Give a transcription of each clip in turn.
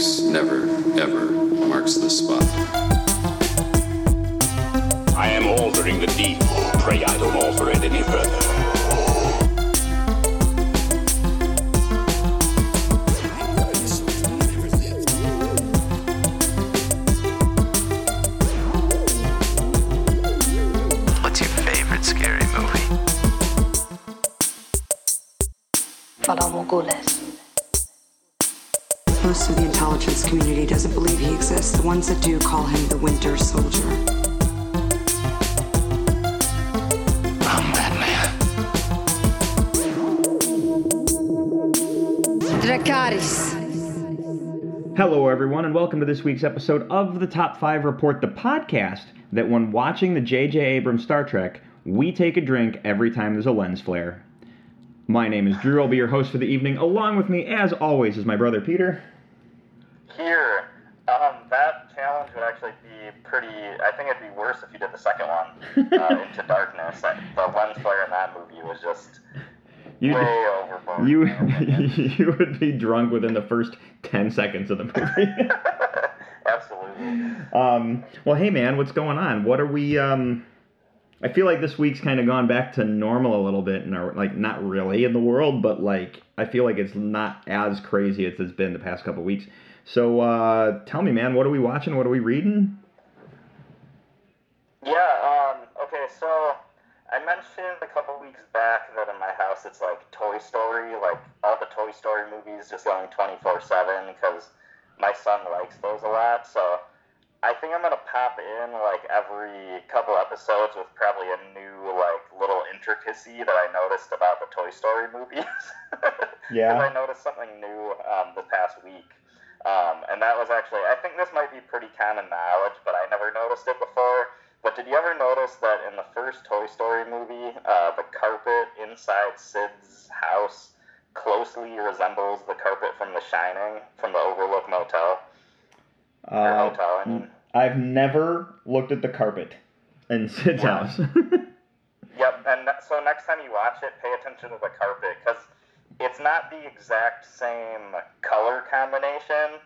Never, ever marks the spot. Doesn't believe he exists. The ones that do call him the Winter Soldier. I'm Batman. Dracarys. Hello, everyone, and welcome to this week's episode of the Top 5 Report, the podcast that when watching the J.J. Abrams Star Trek, we take a drink every time there's a lens flare. My name is Drew. I'll be your host for the evening. Along with me, as always, is my brother Peter. Here, um, that challenge would actually be pretty. I think it'd be worse if you did the second one, uh, Into Darkness. The lens flare in that movie was just You, way overboard. you, in my opinion. you would be drunk within the first 10 seconds of the movie. Absolutely. Um, well, hey man, what's going on? What are we? Um, I feel like this week's kind of gone back to normal a little bit, in our like not really in the world, but like I feel like it's not as crazy as it's been the past couple weeks. So uh, tell me, man, what are we watching? What are we reading? Yeah. Um. Okay. So I mentioned a couple weeks back that in my house it's like Toy Story, like all the Toy Story movies just going twenty four seven because my son likes those a lot. So I think I'm gonna pop in like every couple episodes with probably a new like little intricacy that I noticed about the Toy Story movies. Yeah. I noticed something new um, this past week. Um, and that was actually, I think this might be pretty common knowledge, but I never noticed it before. But did you ever notice that in the first Toy Story movie, uh, the carpet inside Sid's house closely resembles the carpet from The Shining, from the Overlook Motel? Or Uh, hotel, I mean. I've never looked at the carpet in Sid's Yeah. house. Yep, and so next time you watch it, pay attention to the carpet because it's not the exact same color combination,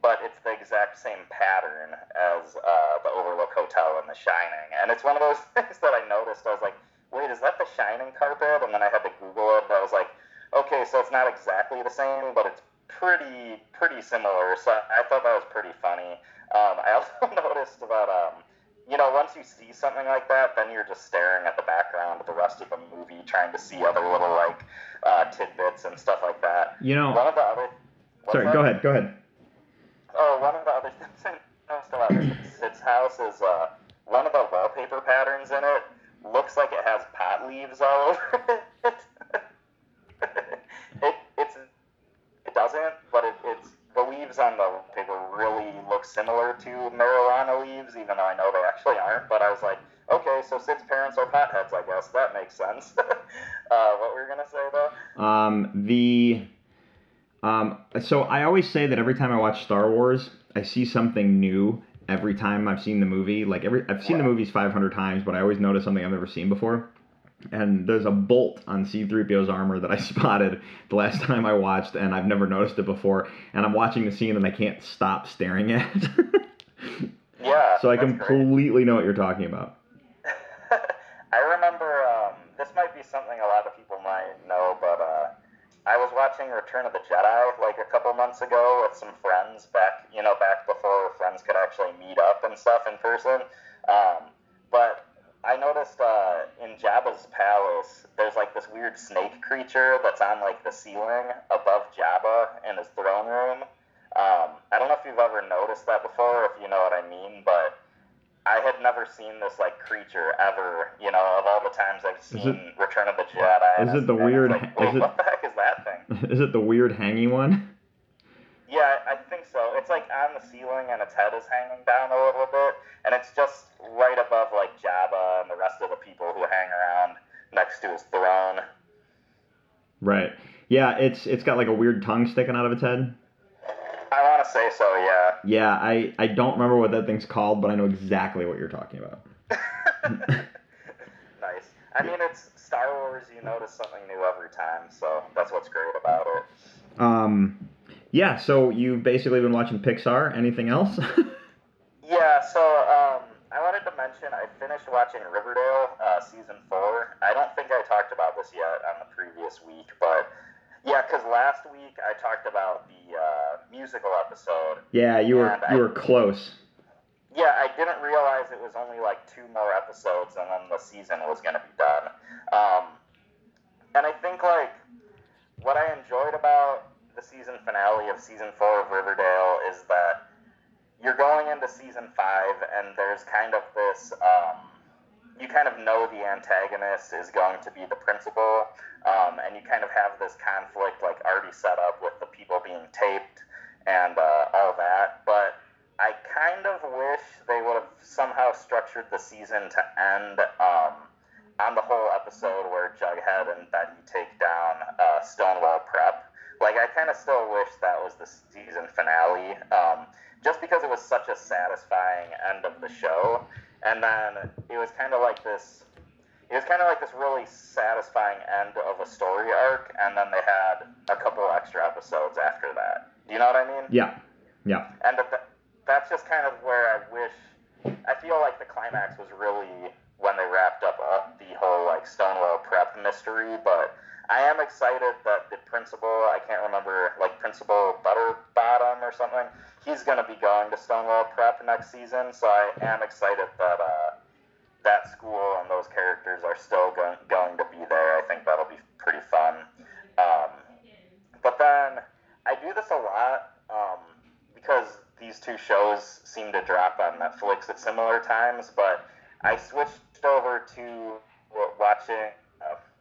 but it's the exact same pattern as uh, the Overlook Hotel in The Shining. And it's one of those things that I noticed. I was like, wait, is that the Shining carpet? And then I had to Google it, and I was like, okay, so it's not exactly the same, but it's pretty pretty similar. So I thought that was pretty funny. Um, I also noticed that um, you know, once you see something like that, then you're just staring at the background of the rest of the movie, trying to see other little like uh, tidbits and stuff like that. you know, One of the other. sorry, that? go ahead, go ahead. Oh, one of the other things I noticed about Sid's house is uh, one of the wallpaper patterns in it looks like it has pot leaves all over it. it it's it doesn't, but it, it's the leaves on the paper really look similar to marijuana leaves, even though I know they actually aren't. But I was like, okay, so Sid's parents are potheads, I guess that makes sense. uh, what were you gonna say though? Um, the um, so I always say that every time I watch Star Wars, I see something new every time I've seen the movie. Like every I've seen the movies 500 times, but I always notice something I've never seen before. And there's a bolt on C-3PO's armor that I spotted the last time I watched, and I've never noticed it before. And I'm watching the scene and I can't stop staring at it. Yeah. so I that's great. completely know what you're talking about. I remember um, this might be something a lot of people might know, but uh, I was watching Return of the Jedi like a couple months ago with some friends back, you know, back before friends could actually meet up and stuff in person. Um, but I noticed uh, in Jabba's palace, there's like this weird snake creature that's on like the ceiling above Jabba in his throne room. Um, I don't know if you've ever noticed that before, if you know what I mean, but I had never seen this like creature ever. You know, of all the times I've seen it- Return of the Jedi. is it the weird- Like, is it- what the heck is that thing? Is it the weird hanging one? Yeah, I think so. It's like on the ceiling and its head is hanging down a little bit, and it's just right above like Jabba and the rest of the people who hang around next to his throne. Right. Yeah, it's it's got like a weird tongue sticking out of its head. I want to say so, yeah. Yeah, I, I don't remember what that thing's called, but I know exactly what you're talking about. Nice. I mean, it's Star Wars. You notice something new every time, so that's what's great about it. Um, Yeah, so you've basically been watching Pixar. Anything else? Yeah, so um, I wanted to mention I finished watching Riverdale uh, season four. I don't think I talked about this yet on the previous week, but yeah, because last week I talked about the uh, musical episode. yeah, you were you were close. Yeah, I didn't realize it was only like two more episodes and then the season was going to be done. Um, and I think like what I enjoyed about the season finale of season four of Riverdale is that you're going into season five and there's kind of this um, you kind of know the antagonist is going to be the principal um, and you kind of have this conflict like already set up with the people being taped and uh, all that. But i kind of wish they would have somehow structured the season to end um, on the whole episode where jughead and betty take down uh, stonewall prep like i kind of still wish that was the season finale um, just because it was such a satisfying end of the show. And then it was kind of like this it was kind of like this really satisfying end of a story arc and then they had a couple extra episodes after that. Do you know what i mean? Yeah, yeah, and that, that's just kind of where i wish i feel like the climax was really when they wrapped up uh, the whole like stonewall prep mystery but i am excited that the principal i can't remember like principal butterbottom or something he's going to be going to stonewall prep next season so i am excited that uh, that school and those characters are still going, going to be there i think that'll be pretty fun um, but then I do this a lot um, because these two shows seem to drop on Netflix at similar times. But I switched over to watching,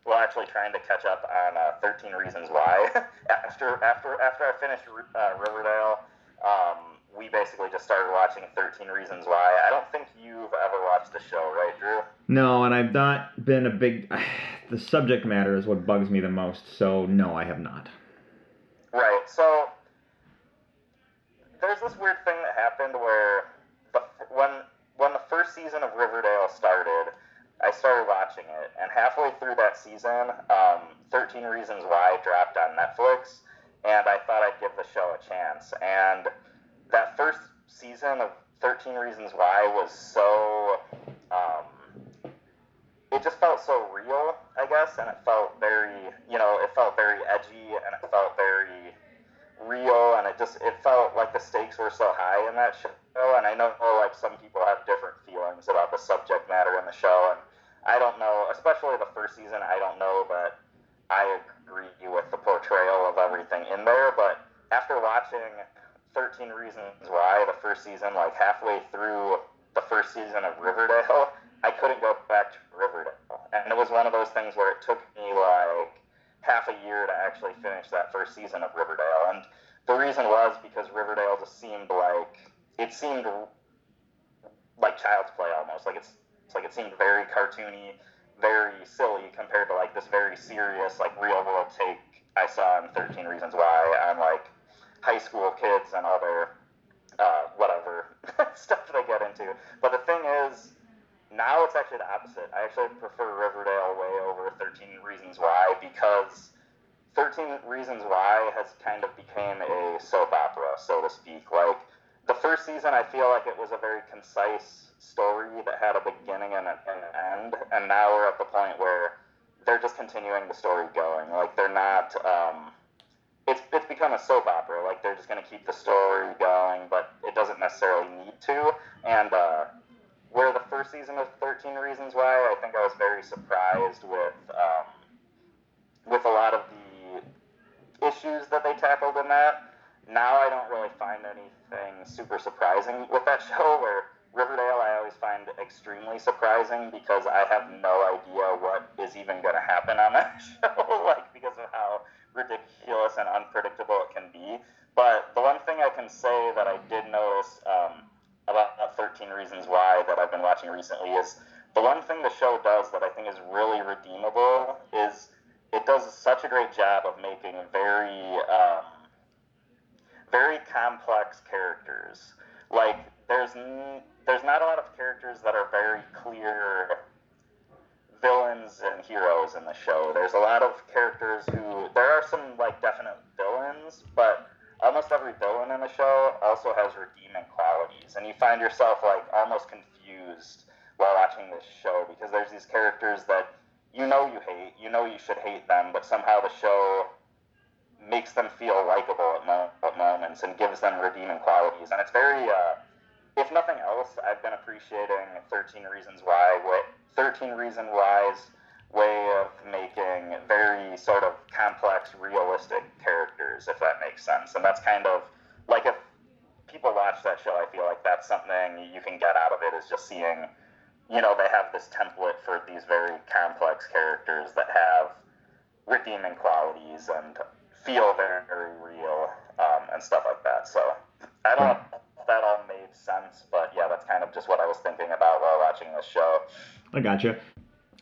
well, actually trying to catch up on uh, 13 Reasons Why. after after after I finished uh, Riverdale, um, we basically just started watching 13 Reasons Why. I don't think you've ever watched the show, right, Drew? no, and I've not been a big. The subject matter is what bugs me the most. So no, I have not. Right. So there's this weird thing that happened where the, when when the first season of Riverdale started, I started watching it, and halfway through that season, um, 13 Reasons Why dropped on Netflix, and I thought I'd give the show a chance. And that first season of 13 Reasons Why was so. Um, it just felt so real, I guess, and it felt very, you know, it felt very edgy and it felt very real, and it just it felt like the stakes were so high in that show. And I know like some people have different feelings about the subject matter in the show, and I don't know, especially the first season. I don't know that I agree with the portrayal of everything in there, but after watching 13 Reasons Why, the first season, like halfway through the first season of Riverdale, I couldn't go back to Riverdale. And it was one of those things where it took me like half a year to actually finish that first season of Riverdale. And the reason was because Riverdale just seemed like it seemed like child's play almost. Like it's, like it seemed very cartoony, very silly compared to like this very serious, like real world take I saw in 13 Reasons Why on like high school kids and all their uh, whatever stuff that they get into. But the thing is, now it's actually the opposite. I actually prefer Riverdale way over 13 Reasons Why because 13 Reasons Why has kind of became a soap opera, so to speak. Like the first season, I feel like it was a very concise story that had a beginning and, an end, and now we're at the point where they're just continuing the story going. Like they're not. Um, it's it's become a soap opera. Like they're just going to keep the story going, but it doesn't necessarily need to. And uh, where the first season of 13 Reasons Why, I think I was very surprised with um, with a lot of the issues that they tackled in that. Now I don't really find anything super surprising with that show. Where Riverdale, I always find extremely surprising because I have no idea what is even going to happen on that show, like because of how ridiculous and unpredictable it can be. But the one thing I can say that I did notice um, about 13 Reasons Why that I've been watching recently is the one thing the show does that I think is really redeemable is it does such a great job of making very um, very complex characters. Like there's n- there's not a lot of characters that are very clear villains and heroes in the show. There's a lot of characters who there are some like definite villains, but almost every villain in the show also has redeeming qualities, and you find yourself like almost confused while watching this show because there's these characters that you know you hate, you know you should hate them, but somehow the show makes them feel likable at, mo- at moments and gives them redeeming qualities, and it's very. Uh, if nothing else, I've been appreciating 13 Reasons Why, what 13 Reason Why's way of making very sort of complex, realistic characters, if that makes sense. And that's kind of like if people watch that show, I feel like that's something you can get out of it is just seeing, you know, they have this template for these very complex characters that have redeeming qualities and feel very, very real um, and stuff like that. So I don't sense, but yeah, that's kind of just what I was thinking about while watching this show. I gotcha.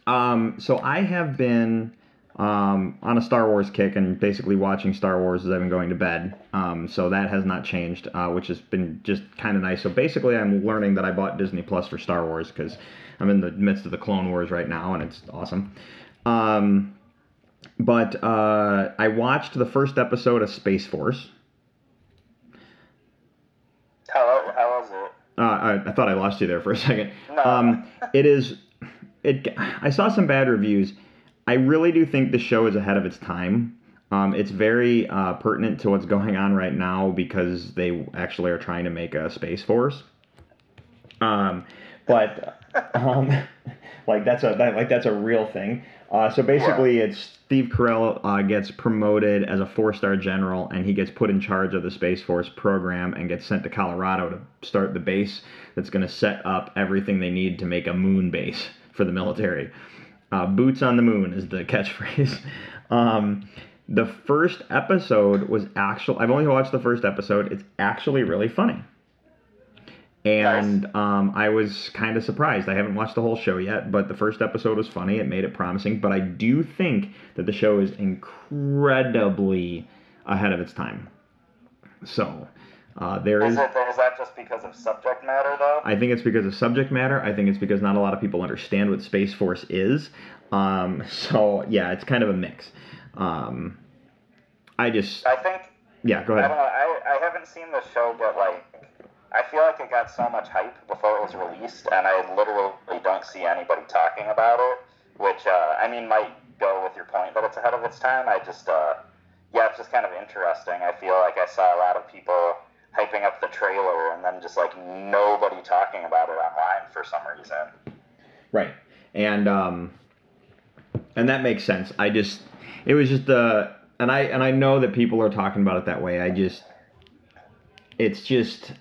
Um, so I have been um, on a Star Wars kick and basically watching Star Wars as I've been going to bed. Um, so that has not changed, uh, which has been just kind of nice. So basically, I'm learning that I bought Disney Plus for Star Wars because I'm in the midst of the Clone Wars right now, and it's awesome. Um, but uh, I watched the first episode of Space Force. How, how was it? Uh, I, I thought I lost you there for a second. No. Um, it is. It. I saw some bad reviews. I really do think the show is ahead of its time. Um, it's very uh, pertinent to what's going on right now because they actually are trying to make a space force. Um, but um, like that's a that, like that's a real thing. Uh, so basically, it's Steve Carell uh, gets promoted as a four-star general, and he gets put in charge of the Space Force program and gets sent to Colorado to start the base that's going to set up everything they need to make a moon base for the military. Uh, boots on the moon is the catchphrase. Um, the first episode was actual. I've only watched the first episode. It's actually really funny and um, I was kind of surprised. I haven't watched the whole show yet, but the first episode was funny. It made it promising. But I do think that the show is incredibly ahead of its time. So uh, there Is is. it is that just because of subject matter though? I think it's because of subject matter. I think it's because not a lot of people understand what Space Force is. Um, so yeah, it's kind of a mix. Um, I just I think yeah. Go I ahead. don't know. I, I haven't seen the show, but like I feel like it got so much hype before it was released, and I literally don't see anybody talking about it. Which uh, I mean might go with your point that it's ahead of its time. I just uh, yeah, it's just kind of interesting. I feel like I saw a lot of people hyping up the trailer, and then just like nobody talking about it online for some reason. Right. And um and that makes sense. I just it was just uh and I and I know that people are talking about it that way. I just it's just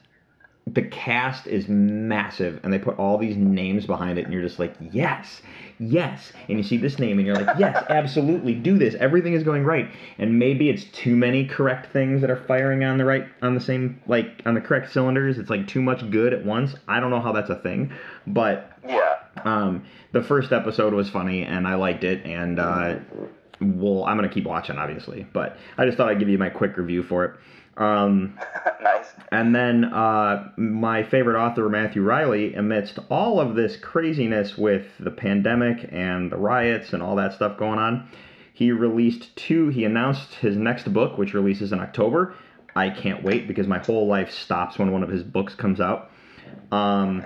the cast is massive and they put all these names behind it and you're just like yes yes and you see this name and you're like yes absolutely do this everything is going right and maybe it's too many correct things that are firing on the right on the same like on the correct cylinders it's like too much good at once i don't know how that's a thing but Yeah. um, the first episode was funny and I liked it, and uh, well, I'm gonna keep watching, obviously. But I just thought I'd give you my quick review for it. Um, nice. and then uh, my favorite author, Matthew Reilly, amidst all of this craziness with the pandemic and the riots and all that stuff going on, he released two. He announced his next book, which releases in October. I can't wait because my whole life stops when one of his books comes out. Um,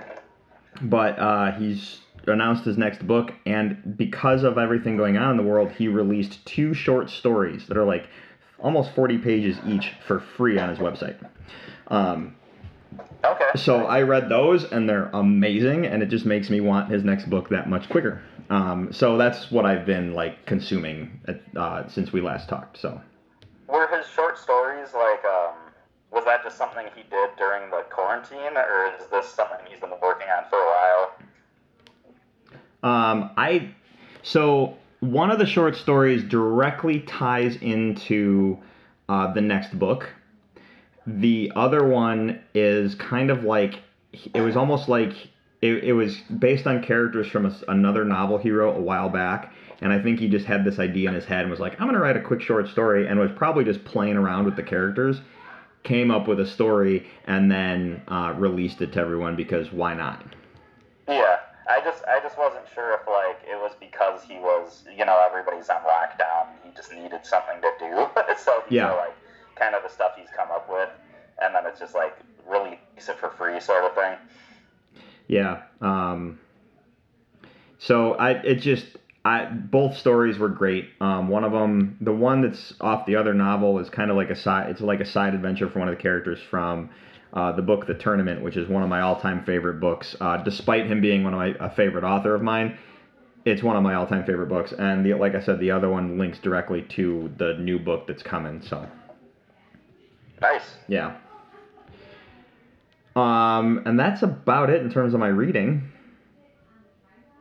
but uh, he's announced his next book, and because of everything going on in the world, he released two short stories that are like almost 40 pages each for free on his website. Um, Okay. so I read those, and they're amazing, and it just makes me want his next book that much quicker. Um, so that's what I've been like consuming uh, since we last talked. So. Were his short stories like um was that just something he did during the quarantine or is this something he's been working on for a while? Um, I so one of the short stories directly ties into uh, the next book. The other one is kind of like it was almost like it, it was based on characters from a another novel he wrote a while back. And I think he just had this idea in his head and was like, I'm going to write a quick short story, and was probably just playing around with the characters. Came up with a story and then uh, released it to everyone because why not? Yeah. I just I just wasn't sure if like it was because he was you know everybody's on lockdown he just needed something to do so Yeah. like kind of the stuff he's come up with, and then it's just like release it for free sort of thing. Yeah. Um, so I it just I both stories were great. Um, one of them, the one that's off the other novel, is kind of like a side. It's like a side adventure for one of the characters from uh, the book The Tournament, which is one of my all-time favorite books. Uh, despite him being one of my a favorite author of mine, it's one of my all-time favorite books. And the, like I said, the other one links directly to the new book that's coming. So Nice. yeah. Um, and that's about it in terms of my reading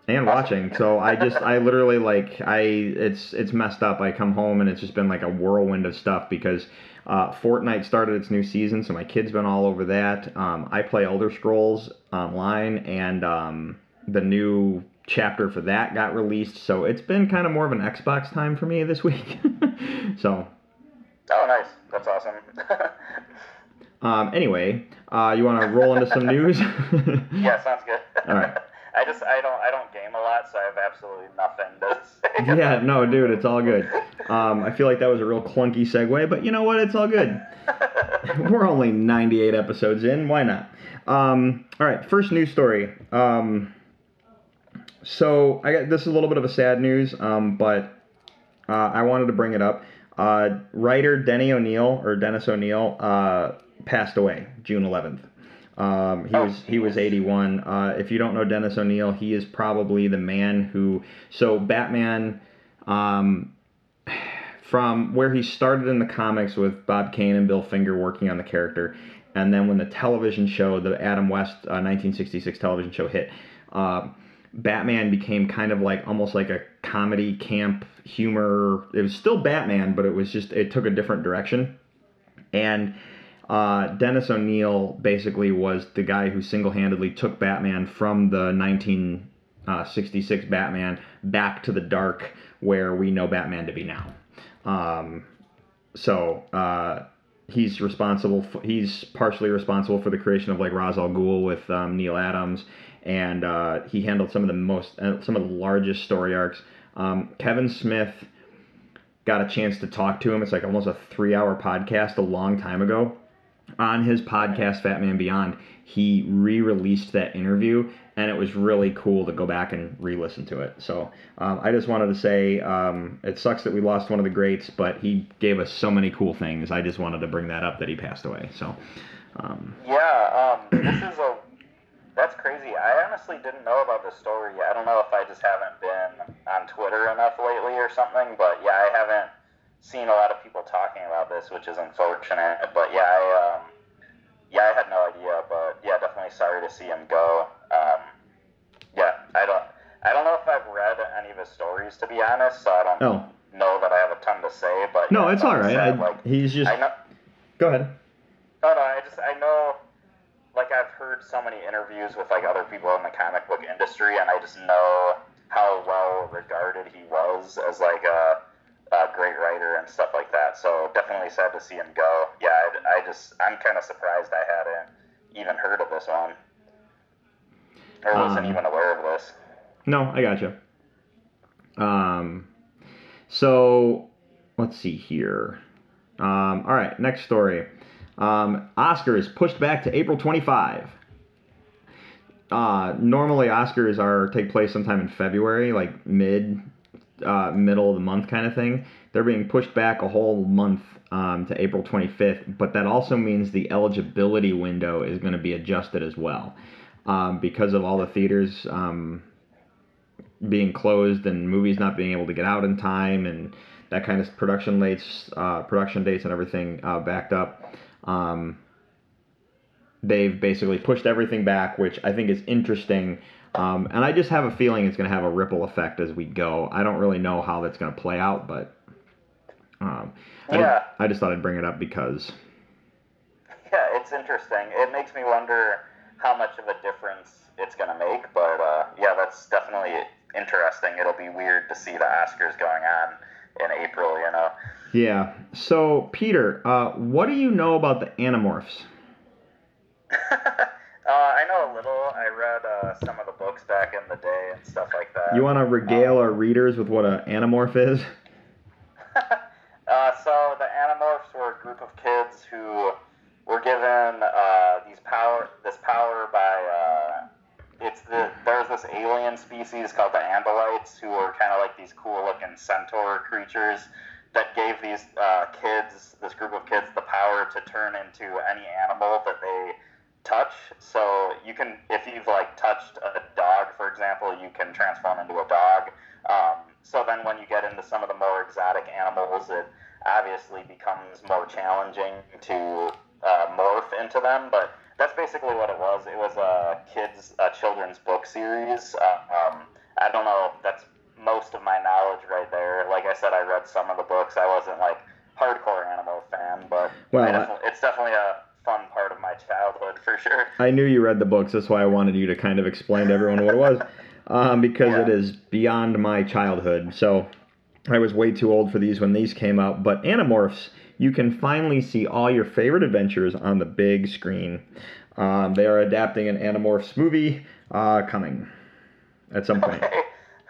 and watching. So I just I literally like I it's it's messed up. I come home and it's just been like a whirlwind of stuff because uh, Fortnite started its new season, so my kid's been all over that. Um, I play Elder Scrolls online, and um, the new chapter for that got released. So it's been kind of more of an Xbox time for me this week. so Oh, nice. That's awesome. um, anyway, uh, you want to roll into some news? yeah, sounds good. All right. I just I don't I don't game a lot, so I have absolutely nothing to say. yeah, no, dude, it's all good. Um, I feel like that was a real clunky segue, but you know what? It's all good. We're only 98 episodes in. Why not? Um, all right, first news story. Um, so I got this is a little bit of a sad news, um, but uh, I wanted to bring it up. Uh, writer Denny O'Neil or Dennis O'Neil uh, passed away June 11th. Um, he Oh, was he was 81. Uh, if you don't know Dennis O'Neil, he is probably the man who. So Batman, um, from where he started in the comics with Bob Kane and Bill Finger working on the character, and then when the television show, the Adam West uh, 1966 television show hit, uh, Batman became kind of like almost like a comedy camp humor. It was still Batman, but it was just it took a different direction, and uh, Dennis O'Neil basically was the guy who single-handedly took Batman from the 1966 Batman back to the dark where we know Batman to be now. Um, so uh, he's responsible. For, he's partially responsible for the creation of like Ra's al Ghul with um, Neal Adams, and uh, he handled some of the most, uh, some of the largest story arcs. Um, Kevin Smith got a chance to talk to him. It's like almost a three-hour podcast a long time ago. On his podcast, Fatman Beyond, he re-released that interview, and it was really cool to go back and re-listen to it. So um, I just wanted to say um, it sucks that we lost one of the greats, but he gave us so many cool things. I just wanted to bring that up that he passed away. So um, Yeah, um, this is a that's crazy. I honestly didn't know about this story. I don't know if I just haven't been on Twitter enough lately or something, but yeah, I haven't seen a lot of people talking about this, which is unfortunate. But yeah, I um, yeah, I had no idea. But yeah, definitely sorry to see him go. Um, yeah, I don't I don't know if I've read any of his stories to be honest, so I don't Oh. know that I have a ton to say. But no, yeah, it's all right. said, I, like, he's just I know. go ahead. No, no, I just I know, like I've heard so many interviews with like other people in the comic book industry, and I just know how well regarded he was as like a, a great writer and stuff like that. So definitely sad to see him go. Yeah, I, I just I'm kind of surprised I hadn't even heard of this one, or wasn't Um, even aware of this. No, I gotcha. Um, so let's see here. Um, all right, next story. Um, Oscars pushed back to April 25. Uh, normally Oscars are take place sometime in February, like mid, uh, middle of the month kind of thing. They're being pushed back a whole month um, to April 25th, but that also means the eligibility window is going to be adjusted as well um, because of all the theaters um, being closed and movies not being able to get out in time and that kind of production dates, uh, production dates and everything uh, backed up. Um, they've basically pushed everything back, which I think is interesting. Um, and I just have a feeling it's going to have a ripple effect as we go. I don't really know how that's going to play out, but um, I, Yeah. just, I just thought I'd bring it up because Yeah, it's interesting. It makes me wonder how much of a difference it's going to make. But uh, yeah, that's definitely interesting. It'll be weird to see the Oscars going on in April, you know. yeah. So Peter, uh, what do you know about the Animorphs? uh, I know a little. I read uh, some of the books back in the day and stuff like that. You want to regale our readers with what an Animorph is? uh, so the Animorphs were a group of kids who were given uh, these power this power by uh, it's the there's this alien species called the Andalites who are kind of like these cool looking centaur creatures that gave these uh, kids this group of kids the power to turn into any animal that they touch. So you can if you've like touched a dog, for example, you can transform into a dog. Um, so then when you get into some of the more exotic animals, it obviously becomes more challenging to uh, morph into them. But that's basically what it was. It was a kids a children's book series. Uh, um, I don't know. That's most of my knowledge right there. Like I said, I read some of the books. I wasn't like hardcore animal fan, but Well, I I- definitely, it's definitely a fun part of my childhood for sure. I knew you read the books. That's why I wanted you to kind of explain to everyone what it was, um, because it Yeah. is beyond my childhood. So I was way too old for these when these came out. But Animorphs, you can finally see all your favorite adventures on the big screen. Um, they are adapting an Animorphs movie uh, coming at some point.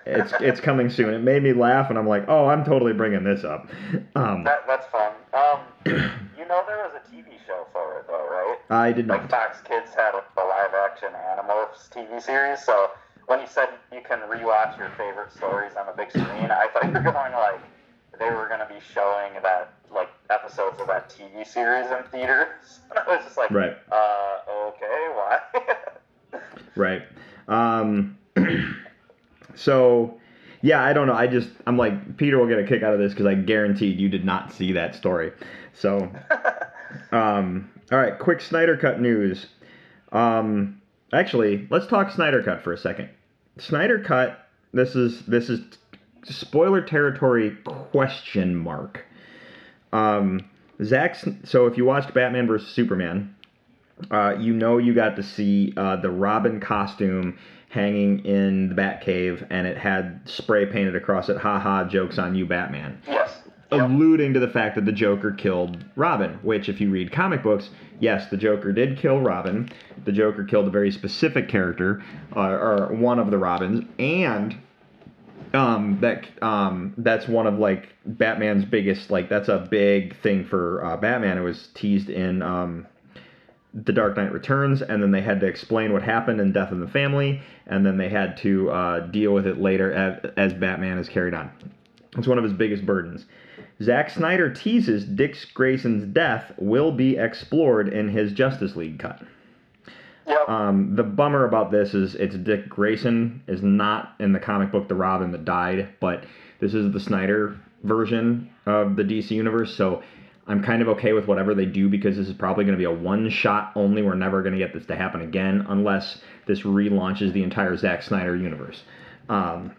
It's it's coming soon. It made me laugh, and I'm like, oh, I'm totally bringing this up. Um, That, that's fun. Um, you know there was a TV show for it though, right? I did Like not. Fox Kids had a, a live action Animorphs TV series. So when you said you can rewatch your favorite stories on the big screen, I thought you were going like they were going to be showing that like episodes of that TV series in theaters. And I was just like, Right. uh, okay, why? Right. Um, so, yeah, I don't know. I just, I'm like, Peter will get a kick out of this because I guaranteed you did not see that story. So, um, all right, quick Snyder Cut news. Um, actually, let's talk Snyder Cut for a second. Snyder Cut. This is this is spoiler territory question mark. Um. So if you watched Batman vs Superman, uh, you know you got to see uh, the Robin costume hanging in the Batcave, and it had spray painted across it. Ha ha! Jokes on you, Batman yes. Alluding to the fact that the Joker killed Robin, which, if you read comic books, yes, the Joker did kill Robin. The Joker killed a very specific character, uh, or one of the Robins, and um, that um, that's one of like Batman's biggest like that's a big thing for uh, Batman. It was teased in um, the Dark Knight Returns, and then they had to explain what happened in Death in the Family, and then they had to uh, deal with it later as, as Batman is carried on. It's one of his biggest burdens. Zack Snyder teases Dick Grayson's death will be explored in his Justice League cut. Yep. Um, the bummer about this is it's Dick Grayson is not in the comic book the Robin that died, but this is the Snyder version of the DC universe, so I'm kind of okay with whatever they do because this is probably going to be a one shot only. We're never going to get this to happen again unless this relaunches the entire Zack Snyder universe. Um,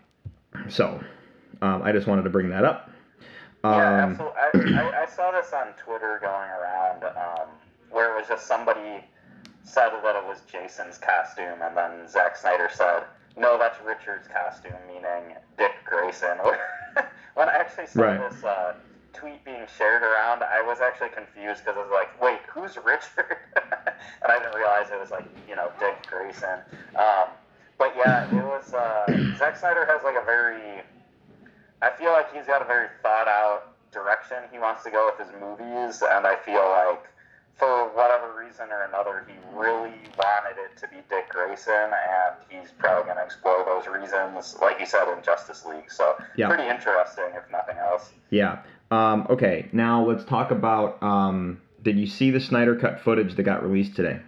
so um, I just wanted to bring that up. Yeah, Um, absolutely. I, I, I saw this on Twitter going around um, where it was just somebody said that it was Jason's costume, and then Zack Snyder said, no, that's Richard's costume, meaning Dick Grayson. when I actually saw Right. this uh, tweet being shared around, I was actually confused because I was like, wait, who's Richard? and I didn't realize it was like, you know, Dick Grayson. Um, but yeah, it was, uh, Zack Snyder has like a very, I feel like he's got a very thought out direction he wants to go with his movies, and I feel like for whatever reason or another, he really wanted it to be Dick Grayson, and he's probably going to explore those reasons, like you said, in Justice League. So Yeah. pretty interesting, if nothing else. Yeah. Um, okay. Now let's talk about. Um, did you see the Snyder cut footage that got released today?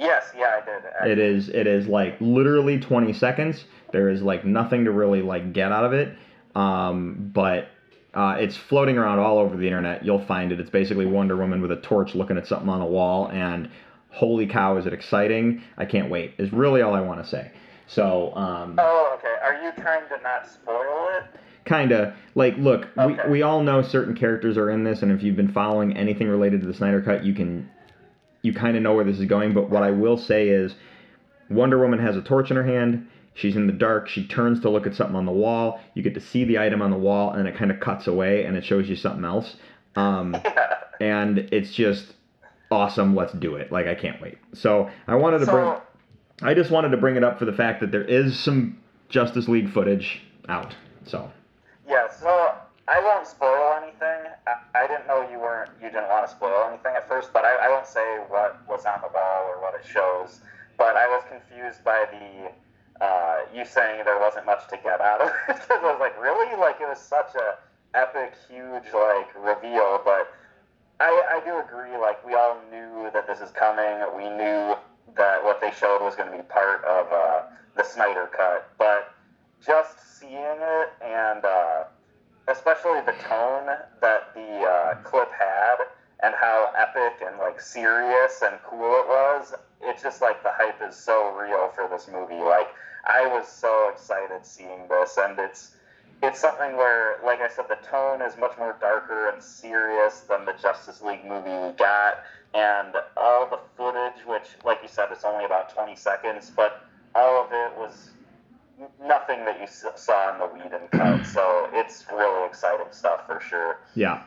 Yes, yeah, I did. It is. It is like literally 20 seconds. There is like nothing to really like get out of it. Um, but uh, it's floating around all over the internet. You'll find it. It's basically Wonder Woman with a torch looking at something on a wall, and holy cow, is it exciting! I can't wait. Is really all I want to say. So. Um, Oh, okay. Are you trying to not spoil it? kind of like look Okay. we, we all know certain characters are in this and if you've been following anything related to the snyder cut you can you kind of know where this is going but what i will say is wonder woman has a torch in her hand she's in the dark she turns to look at something on the wall you get to see the item on the wall and it kind of cuts away and it shows you something else. Um, and it's just awesome let's do it like i can't wait. So i wanted to bring i just wanted to bring it up for the fact that there is some justice league footage out so. Yeah, so I won't spoil anything. I, I didn't know you weren't, you didn't want to spoil anything at first, but I, I won't say what on the wall or what it shows. But I was confused by the uh, you saying there wasn't much to get out of it because I was like, really? Like it was such a epic, huge like reveal, but. I, I do agree. Like we all knew that this is coming. We knew that what they showed was going to be part of uh, the Snyder cut, but just seeing it and uh, especially the tone that the uh, clip had and how epic and like serious and cool it was, it's just like the hype is so real for this movie. Like I was so excited seeing this, and it's it's something where, like I said, the tone is much more darker and serious than the Justice League movie we got, and all the footage, which, like you said, it's only about 20 seconds, but all of it was nothing that you saw in the Whedon cut. So it's really exciting stuff for sure. Yeah.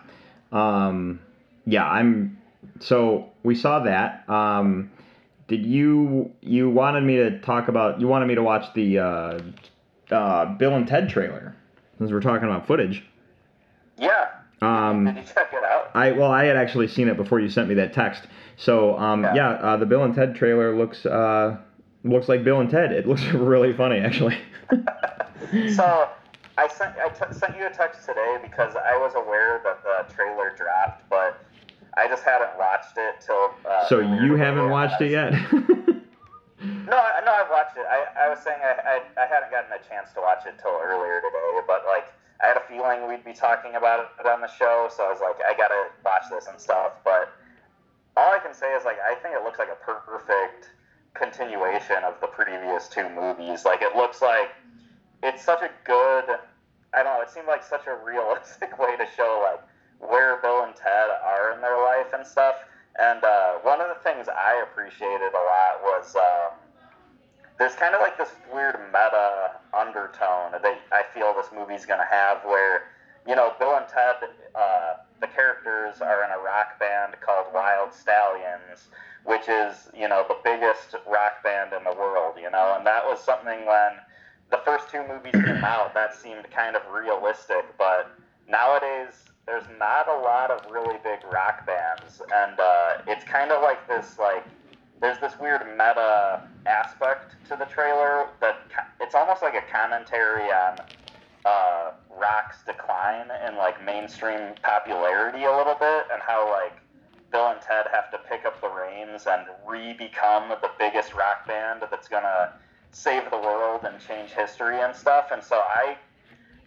Um, yeah, I'm. So we saw that. Um, did you you wanted me to talk about? You wanted me to watch the uh, uh, Bill and Ted trailer since we're talking about footage. Yeah. Um, Did you check it out? I well, I had actually seen it before you sent me that text. So um, Yeah. yeah, uh, the Bill and Ted trailer looks uh, looks like Bill and Ted. It looks really funny, actually. So I sent I t- sent you a text today because I was aware that the trailer dropped, but I just hadn't watched it till. Uh, so you haven't watched it yet? No, I, no, I've watched it. I, I was saying I, I, I hadn't gotten a chance to watch it till earlier today, but like I had a feeling we'd be talking about it on the show, so I was like, I gotta watch this and stuff. But all I can say is like I think it looks like a perfect continuation of the previous two movies. Like it looks like it's such a good. I don't know. It seemed like such a realistic way to show like where Bill and Ted are in their life and stuff. And uh, one of the things I appreciated a lot was um, there's kind of like this weird meta undertone that I feel this movie's going to have where, you know, Bill and Ted, uh, the characters are in a rock band called Wyld Stallyns, which is, you know, the biggest rock band in the world, you know, and that was something when the first two movies came out, that seemed kind of realistic, but nowadays there's not a lot of really big rock bands, and uh, it's kind of like this like there's this weird meta aspect to the trailer that it's almost like a commentary on uh, rock's decline in like mainstream popularity a little bit, and how like Bill and Ted have to pick up the reins and re-become the biggest rock band that's gonna save the world and change history and stuff. And so I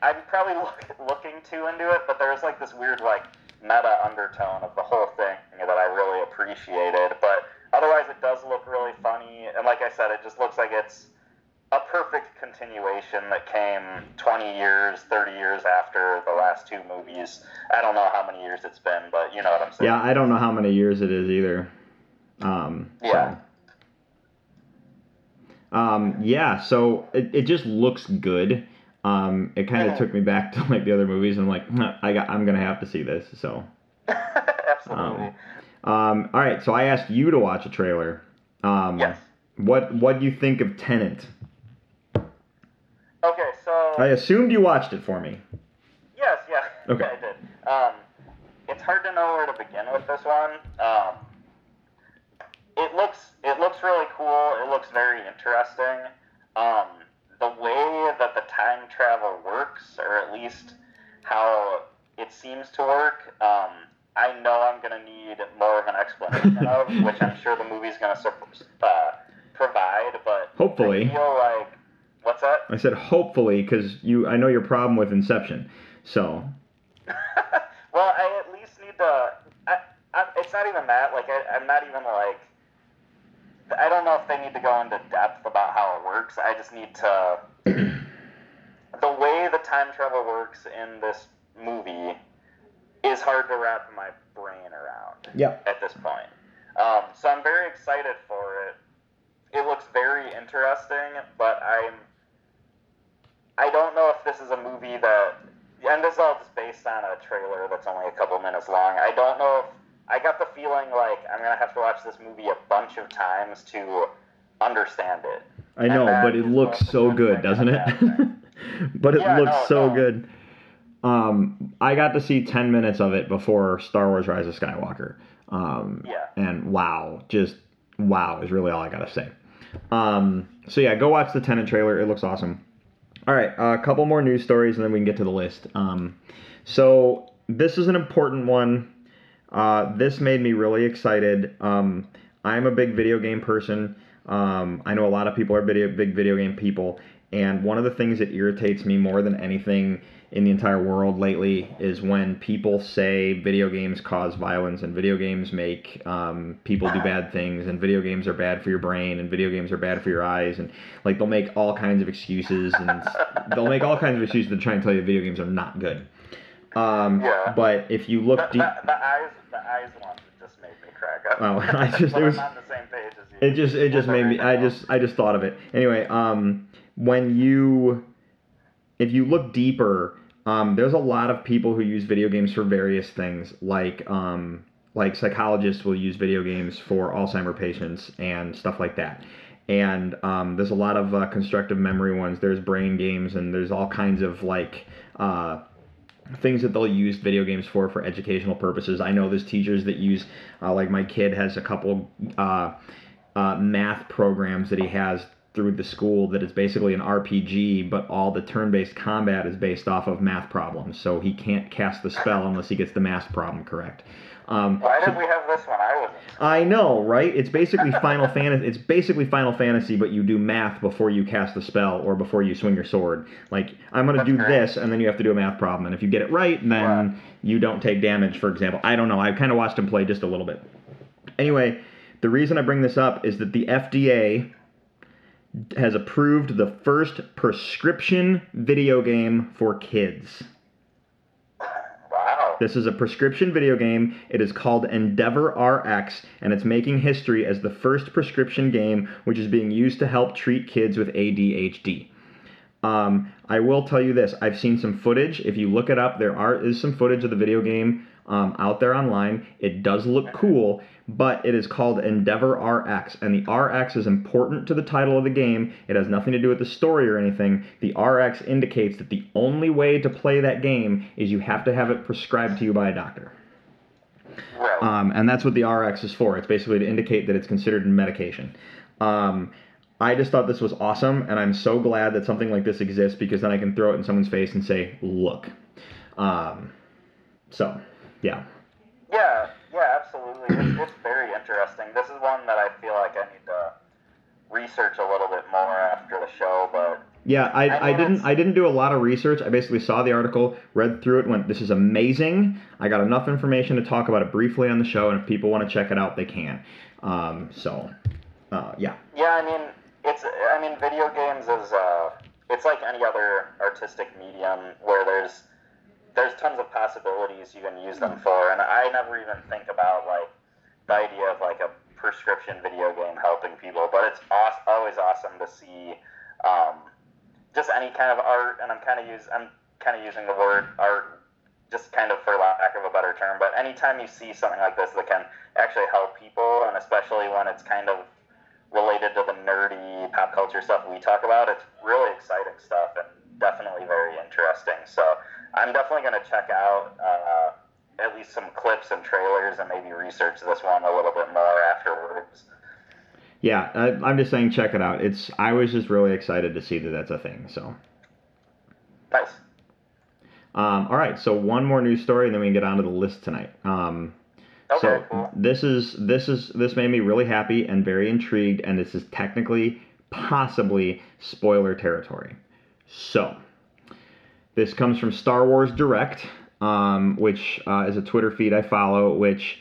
I'm probably look, looking too into it, but there's like this weird like meta undertone of the whole thing that I really appreciated. But otherwise, it does look really funny, and like I said, it just looks like it's a perfect continuation that came 20 years, 30 years after the last two movies. I don't know how many years it's been, but you know what I'm saying. yeah, I don't know how many years it is either. Um, so. Yeah. Um, yeah, so it, it just looks good. Um, it kind of Yeah. took me back to like the other movies, and I'm like, I got, I'm gonna have to see this. So, Absolutely. um, um, all right. So I asked you to watch a trailer. Um, yes. What What do you think of Tenet? Okay, so. I assumed you watched it for me. Yes, yeah, Okay. I did. Um, it's hard to know where to begin with this one. Um, it looks it looks really cool. It looks very interesting. Um, the way that the time travel works, or at least how it seems to work, um, I know I'm gonna need more of an explanation of, which I'm sure the movie's gonna uh, provide. But Hopefully. I feel like what's that? I said hopefully because you, I know your problem with Inception. So, well, I at least need to. I, I, it's not even that. Like, I, I'm not even like. I don't know if they need to go into depth about works. I just need to. the way the time travel works in this movie is hard to wrap my brain around yeah. at this point. Um, so I'm very excited for it. It looks very interesting, but I'm. I don't know if this is a movie that. And this is all just based on a trailer that's only a couple minutes long. I don't know if. I got the feeling like I'm going to have to watch this movie a bunch of times to understand it. I know, but it looks so good, doesn't it? but it Yeah, looks no, so no. good. um, I got to see 10 minutes of it before Star Wars Rise of Skywalker. Um, Yeah. And wow, just wow is really all I got to say. Um, so yeah, go watch the Tenet trailer. It looks awesome. All right, a couple more news stories and then we can get to the list. Um, so this is an important one. Uh, this made me really excited. Um, I'm a big video game person. Um, I know a lot of people are video, big video game people, and one of the things that irritates me more than anything in the entire world lately is when people say video games cause violence and video games make um, people do bad things and video games are bad for your brain and video games are bad for your eyes and like they'll make all kinds of excuses and they'll make all kinds of excuses to try and tell you video games are not good. Um, Yeah. But if you look deep, the, the eyes, the eyes one just made me crack up. Oh, I just- But it was- I'm on the same page as you. it just it just made me I just I just thought of it. Anyway, um when you if you look deeper, um there's a lot of people who use video games for various things like um like psychologists will use video games for Alzheimer patients and stuff like that. And um, there's a lot of uh, constructive memory ones. There's brain games and there's all kinds of like uh, things that they'll use video games for for educational purposes. I know there's teachers that use, uh, like my kid has a couple uh, uh, math programs that he has through the school that is basically an RPG, but all the turn-based combat is based off of math problems. So he can't cast the spell unless he gets the math problem correct. Um, Why so- did we have this one? I wasn't. I know, right? It's basically Final Fantasy. It's basically Final Fantasy, but you do math before you cast the spell or before you swing your sword. Like I'm gonna That's do this, and then you have to do a math problem, and if you get it right, then you don't take damage. For example, I don't know. I kind of watched him play just a little bit. Anyway, the reason I bring this up is that the FDA has approved the first prescription video game for kids. This is a prescription video game. It is called Endeavor RX, and it's making history as the first prescription game which is being used to help treat kids with ADHD. Um, I will tell you this: I've seen some footage. If you look it up, there are is some footage of the video game um, out there online. It does look cool, but it is called Endeavor RX, and the RX is important to the title of the game. It has nothing to do with the story or anything. The RX indicates that the only way to play that game is you have to have it prescribed to you by a doctor. Um, and that's what the RX is for. It's basically to indicate that it's considered medication. Um, I just thought this was awesome, and I'm so glad that something like this exists because then I can throw it in someone's face and say, "Look." Um, so, yeah, Yeah, yeah, absolutely. It's, it's very interesting. This is one that I feel like I need to research a little bit more after the show, but yeah. I, I I didn't I didn't do a lot of research. I basically saw the article, read through it, went, "This is amazing." I got enough information to talk about it briefly on the show, and if people want to check it out, they can. Um, so, uh, yeah. yeah, I mean, it's I mean, video games is uh, it's like any other artistic medium where there's there's tons of possibilities you can use them for, and I never even think about like the idea of like a prescription video game helping people, but it's aw- always awesome to see um, just any kind of art, and I'm kind of use I'm kind of using the word art just kind of for lack of a better term, but anytime you see something like this that can actually help people, and especially when it's kind of related to the nerdy pop culture stuff we talk about, it's really exciting stuff and definitely very interesting. So I'm definitely going to check out uh, at least some clips and trailers and maybe research this one a little bit more afterwards. Yeah, I, I'm just saying, check it out. It's I was just really excited to see that that's a thing. So, Nice. um, all right. So one more news story, and then we can get on to the list tonight. Um, Okay, so cool. this is this is this made me really happy and very intrigued, and this is technically possibly spoiler territory. So this comes from Star Wars Direct, um, which uh, is a Twitter feed I follow, which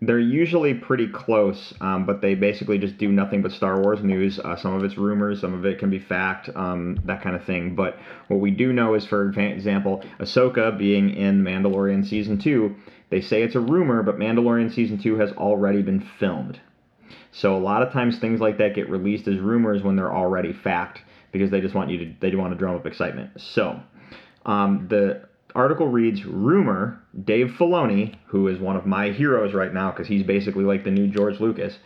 they're usually pretty close, um, but they basically just do nothing but Star Wars news. Uh, some of it's rumors, some of it can be fact, um, that kind of thing. But what we do know is, for example, Ahsoka being in Mandalorian season two, they say it's a rumor, but Mandalorian season two has already been filmed. So a lot of times things like that get released as rumors when they're already fact because they just want you to they want to drum up excitement. So um, the article reads rumor Dave Filoni, who is one of my heroes right now because he's basically like the new George Lucas,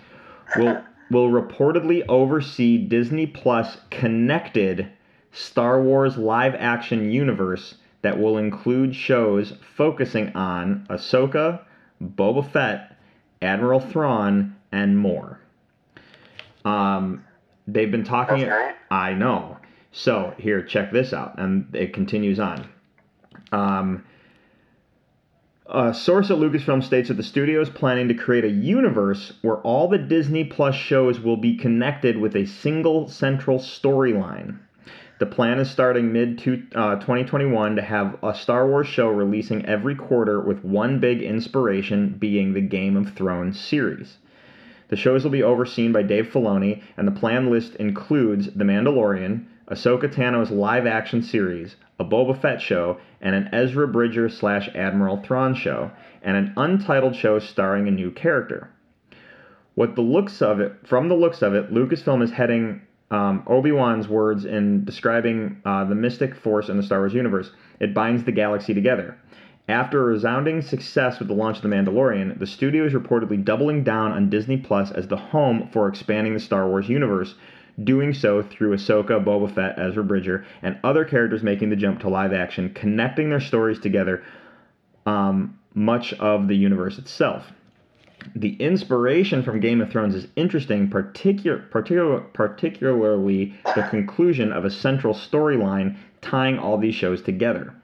will will reportedly oversee Disney Plus connected Star Wars live action universe that will include shows focusing on Ahsoka, Boba Fett, Admiral Thrawn, and more. Um, they've been talking. I know. So here, check this out, and it continues on. Um, a source at Lucasfilm states that the studio is planning to create a universe where all the Disney Plus shows will be connected with a single central storyline. The plan is starting mid to, uh, 2021 to have a Star Wars show releasing every quarter with one big inspiration being the Game of Thrones series. The shows will be overseen by Dave Filoni, and the planned list includes The Mandalorian, Ahsoka Tano's live action series, a Boba Fett show, and an Ezra Bridger slash Admiral Thrawn show, and an untitled show starring a new character. What the looks of it, from the looks of it, Lucasfilm is heading um, Obi Wan's words in describing uh, the mystic force in the Star Wars universe. It binds the galaxy together. After a resounding success with the launch of The Mandalorian, the studio is reportedly doubling down on Disney Plus as the home for expanding the Star Wars universe, doing so through Ahsoka, Boba Fett, Ezra Bridger, and other characters making the jump to live action, connecting their stories together, um, much of the universe itself. The inspiration from Game of Thrones is interesting, particular, particular, particularly the conclusion of a central storyline tying all these shows together.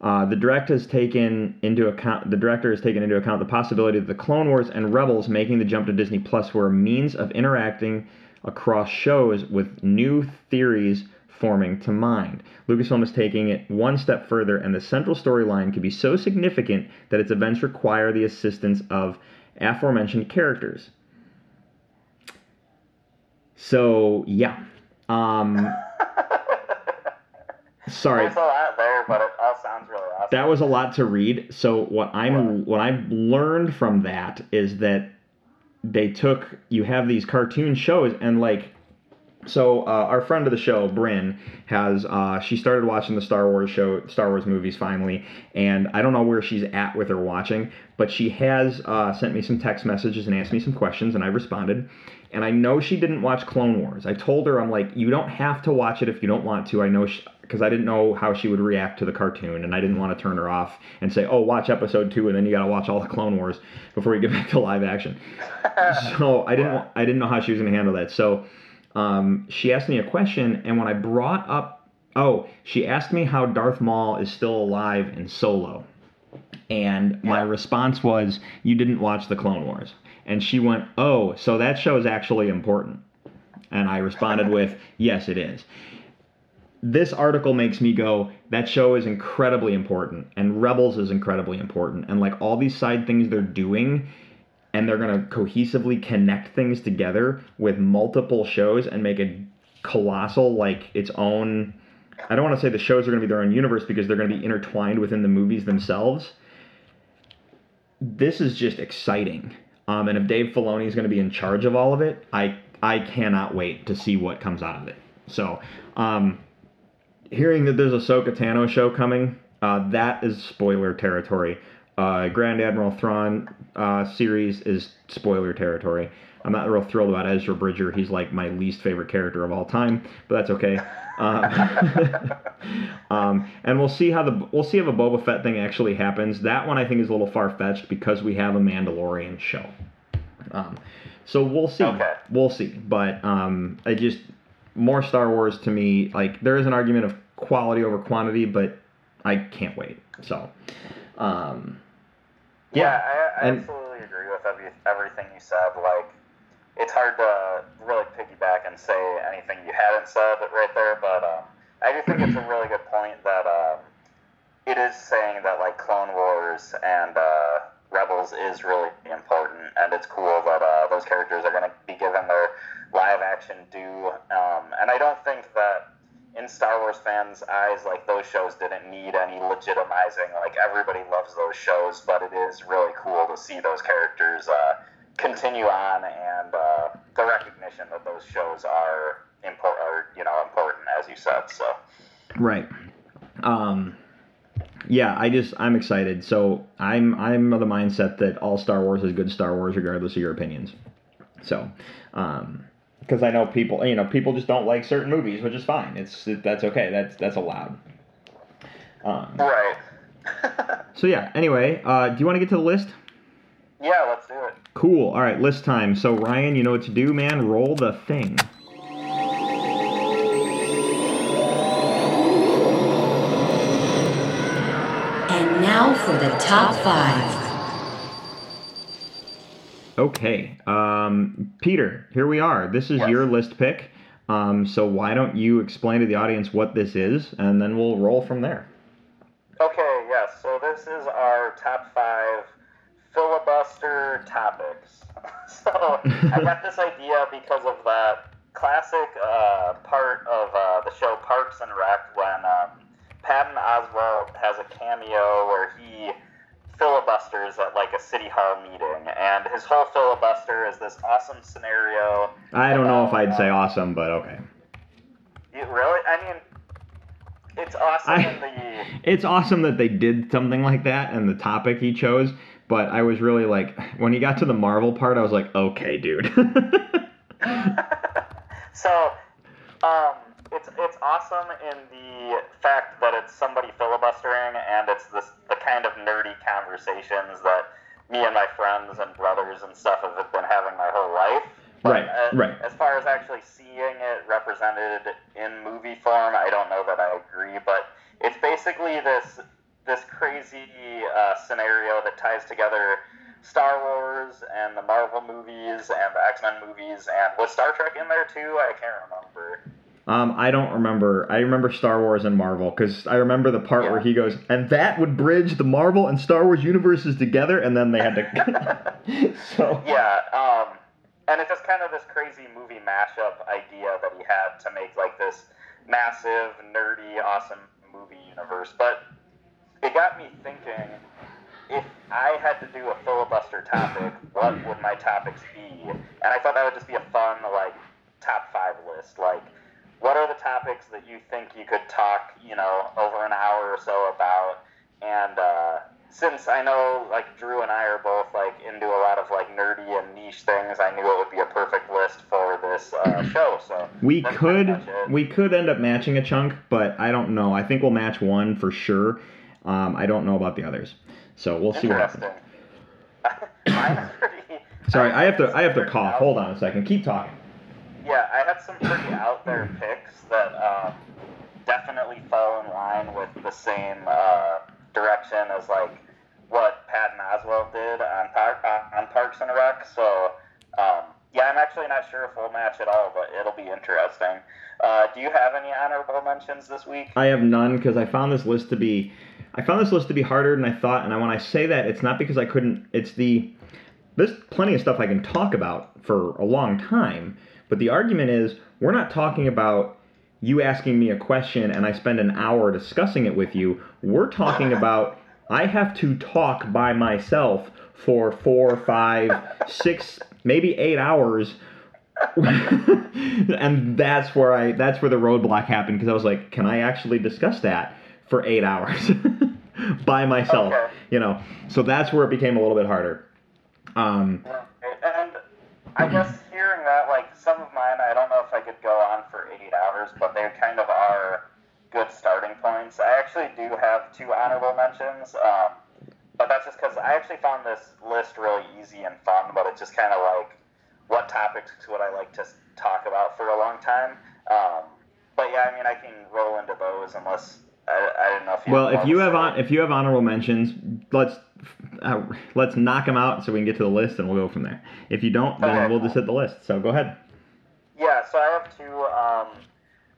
Uh, the direct has taken into account the director has taken into account the possibility that the Clone Wars and Rebels making the jump to Disney Plus were a means of interacting across shows with new theories forming to mind. Lucasfilm is taking it one step further, and the central storyline can be so significant that its events require the assistance of aforementioned characters. So yeah, um, sorry. There's a lot there, but it all sounds really awesome. that was a lot to read. So what I'm what I've learned from that is that they took you have these cartoon shows and like so uh, our friend of the show Bryn has uh, she started watching the Star Wars show Star Wars movies finally and I don't know where she's at with her watching but she has uh, sent me some text messages and asked me some questions and I responded and I know she didn't watch Clone Wars. I told her I'm like you don't have to watch it if you don't want to. I know because I didn't know how she would react to the cartoon and I didn't want to turn her off and say oh watch episode 2 and then you got to watch all the Clone Wars before you get back to live action. so I didn't I didn't know how she was going to handle that. So um, she asked me a question, and when I brought up, oh, she asked me how Darth Maul is still alive in Solo. And my response was, You didn't watch the Clone Wars. And she went, Oh, so that show is actually important. And I responded with, Yes, it is. This article makes me go, That show is incredibly important. And Rebels is incredibly important. And like all these side things they're doing, and they're to cohesively connect things together with multiple shows and make it colossal like its own I don't want to say the shows are to be their own universe because they're to be intertwined within the movies themselves. This is just exciting. Um, and if Dave Filoni is going to be in charge of all of it, I I cannot wait to see what comes out of it. So, um, hearing that there's a Ahsoka Tano show coming, uh, that is spoiler territory. Uh, Grand Admiral Thrawn uh, series is spoiler territory. I'm not real thrilled about Ezra Bridger. He's like my least favorite character of all time, but that's okay. Um, um, and we'll see how the we'll see if a Boba Fett thing actually happens. That one I think is a little far fetched because we have a Mandalorian show. Um, so we'll see. Okay. We'll see. But um, I just more Star Wars to me. Like there is an argument of quality over quantity, but I can't wait. So. Um, Yeah, I, I and- absolutely agree with every, everything you said. Like, it's hard to really piggyback and say anything you hadn't said right there, but um, I do think it's a really good point that um, it is saying that like Clone Wars and uh, Rebels is really important, and it's cool that uh, those characters are going to be given their live action do. Um, and I don't think that in Star Wars fans' eyes, like those shows didn't need any legitimizing. Like everybody loves those shows, but it is really cool to see those characters uh, continue on and uh, the recognition that those shows are important, are, you know, important as you said. So Right. Um, yeah, I just I'm excited. So I'm I'm of the mindset that all Star Wars is good Star Wars, regardless of your opinions. So, um, because I know people, you know, people just don't like certain movies, which is fine. It's it, that's okay. That's that's allowed. Um, Right. so yeah. Anyway, uh, do you want to get to the list? yeah, let's do it. Cool. All right, list time. So Ryan, you know what to do, man. Roll the thing. And now for the top five. Okay. Um, Peter, here we are. This is Yes. your list pick. Um, so why don't you explain to the audience what this is, and then we'll roll from there. Okay, yes. So this is our top five filibuster topics. so I got this idea because of that classic uh, part of uh, the show Parks and Rec when um, Patton Oswalt has a cameo where he filibusters at like a city hall meeting, and his whole filibuster is this awesome scenario. I don't know if I'd say uh, awesome, but okay. You, really? I mean, it's awesome I- the. It's awesome that they did something like that and the topic he chose, but I was really like, when he got to the Marvel part, I was like, okay, dude. so, um, it's it's awesome in the fact that it's somebody filibustering, and it's this the kind of nerdy conversations that me and my friends and brothers and stuff have been having my whole life. But, Right, uh, right. As far as actually seeing it represented in movie form, I don't know that I agree, but it's basically this this crazy uh, scenario that ties together Star Wars and the Marvel movies and the X Men movies, and was Star Trek in there too? I can't remember. Um, I don't remember. I remember Star Wars and Marvel because I remember the part where he goes, and that would bridge the Marvel and Star Wars universes together, and then they had to. so Yeah, um, and it's just kind of this crazy movie mashup idea that he had to make like this massive, nerdy, awesome movie universe. But it got me thinking if I had to do a filibuster topic, what would my topics be? And I thought that would just be a fun, like, top five list. Like, what are the topics that you think you could talk, you know, over an hour or so about? And uh, since I know, like, Drew and I are both, like, into a lot of, like, nerdy and niche things, I knew it would be a perfect list for this uh, show. So we could we could end up matching a chunk, but I don't know. I think we'll match one for sure. Um, I don't know about the others, so we'll see what happens. Interesting. Mine's pretty. Sorry, I have to I have to cough. Hold on a second. Keep talking. I had some pretty out there picks that um, definitely fell in line with the same uh, direction as like what Patton Oswalt did on on Parks and Rec. So um, yeah, I'm actually not sure if we'll match at all, but it'll be interesting. Uh, do you have any honorable mentions this week? I have none because I found this list to be I found this list to be harder than I thought. And when I say that, it's not because I couldn't. It's the there's plenty of stuff I can talk about for a long time, but the argument is we're not talking about you asking me a question and I spend an hour discussing it with you. We're talking about I have to talk by myself for four, five, six, maybe eight hours. and that's where I that's where the roadblock happened because I was like, can I actually discuss that for eight hours by myself? Okay. You know, so that's where it became a little bit harder. Um, And I guess hearing that, some of mine, I don't know if I could go on for eight hours, but they kind of are good starting points. I actually do have two honorable mentions, um, but that's just because I actually found this list really easy and fun. But it's just kind of like, what topics would I like to talk about for a long time? Um, but yeah, I mean, I can roll into those unless I, I don't know if you. well, if you have on if you have honorable mentions, let's uh, let's knock them out so we can get to the list and we'll go from there. If you don't, then Okay. we'll just hit the list. So go ahead. Yeah, so I have two. Um,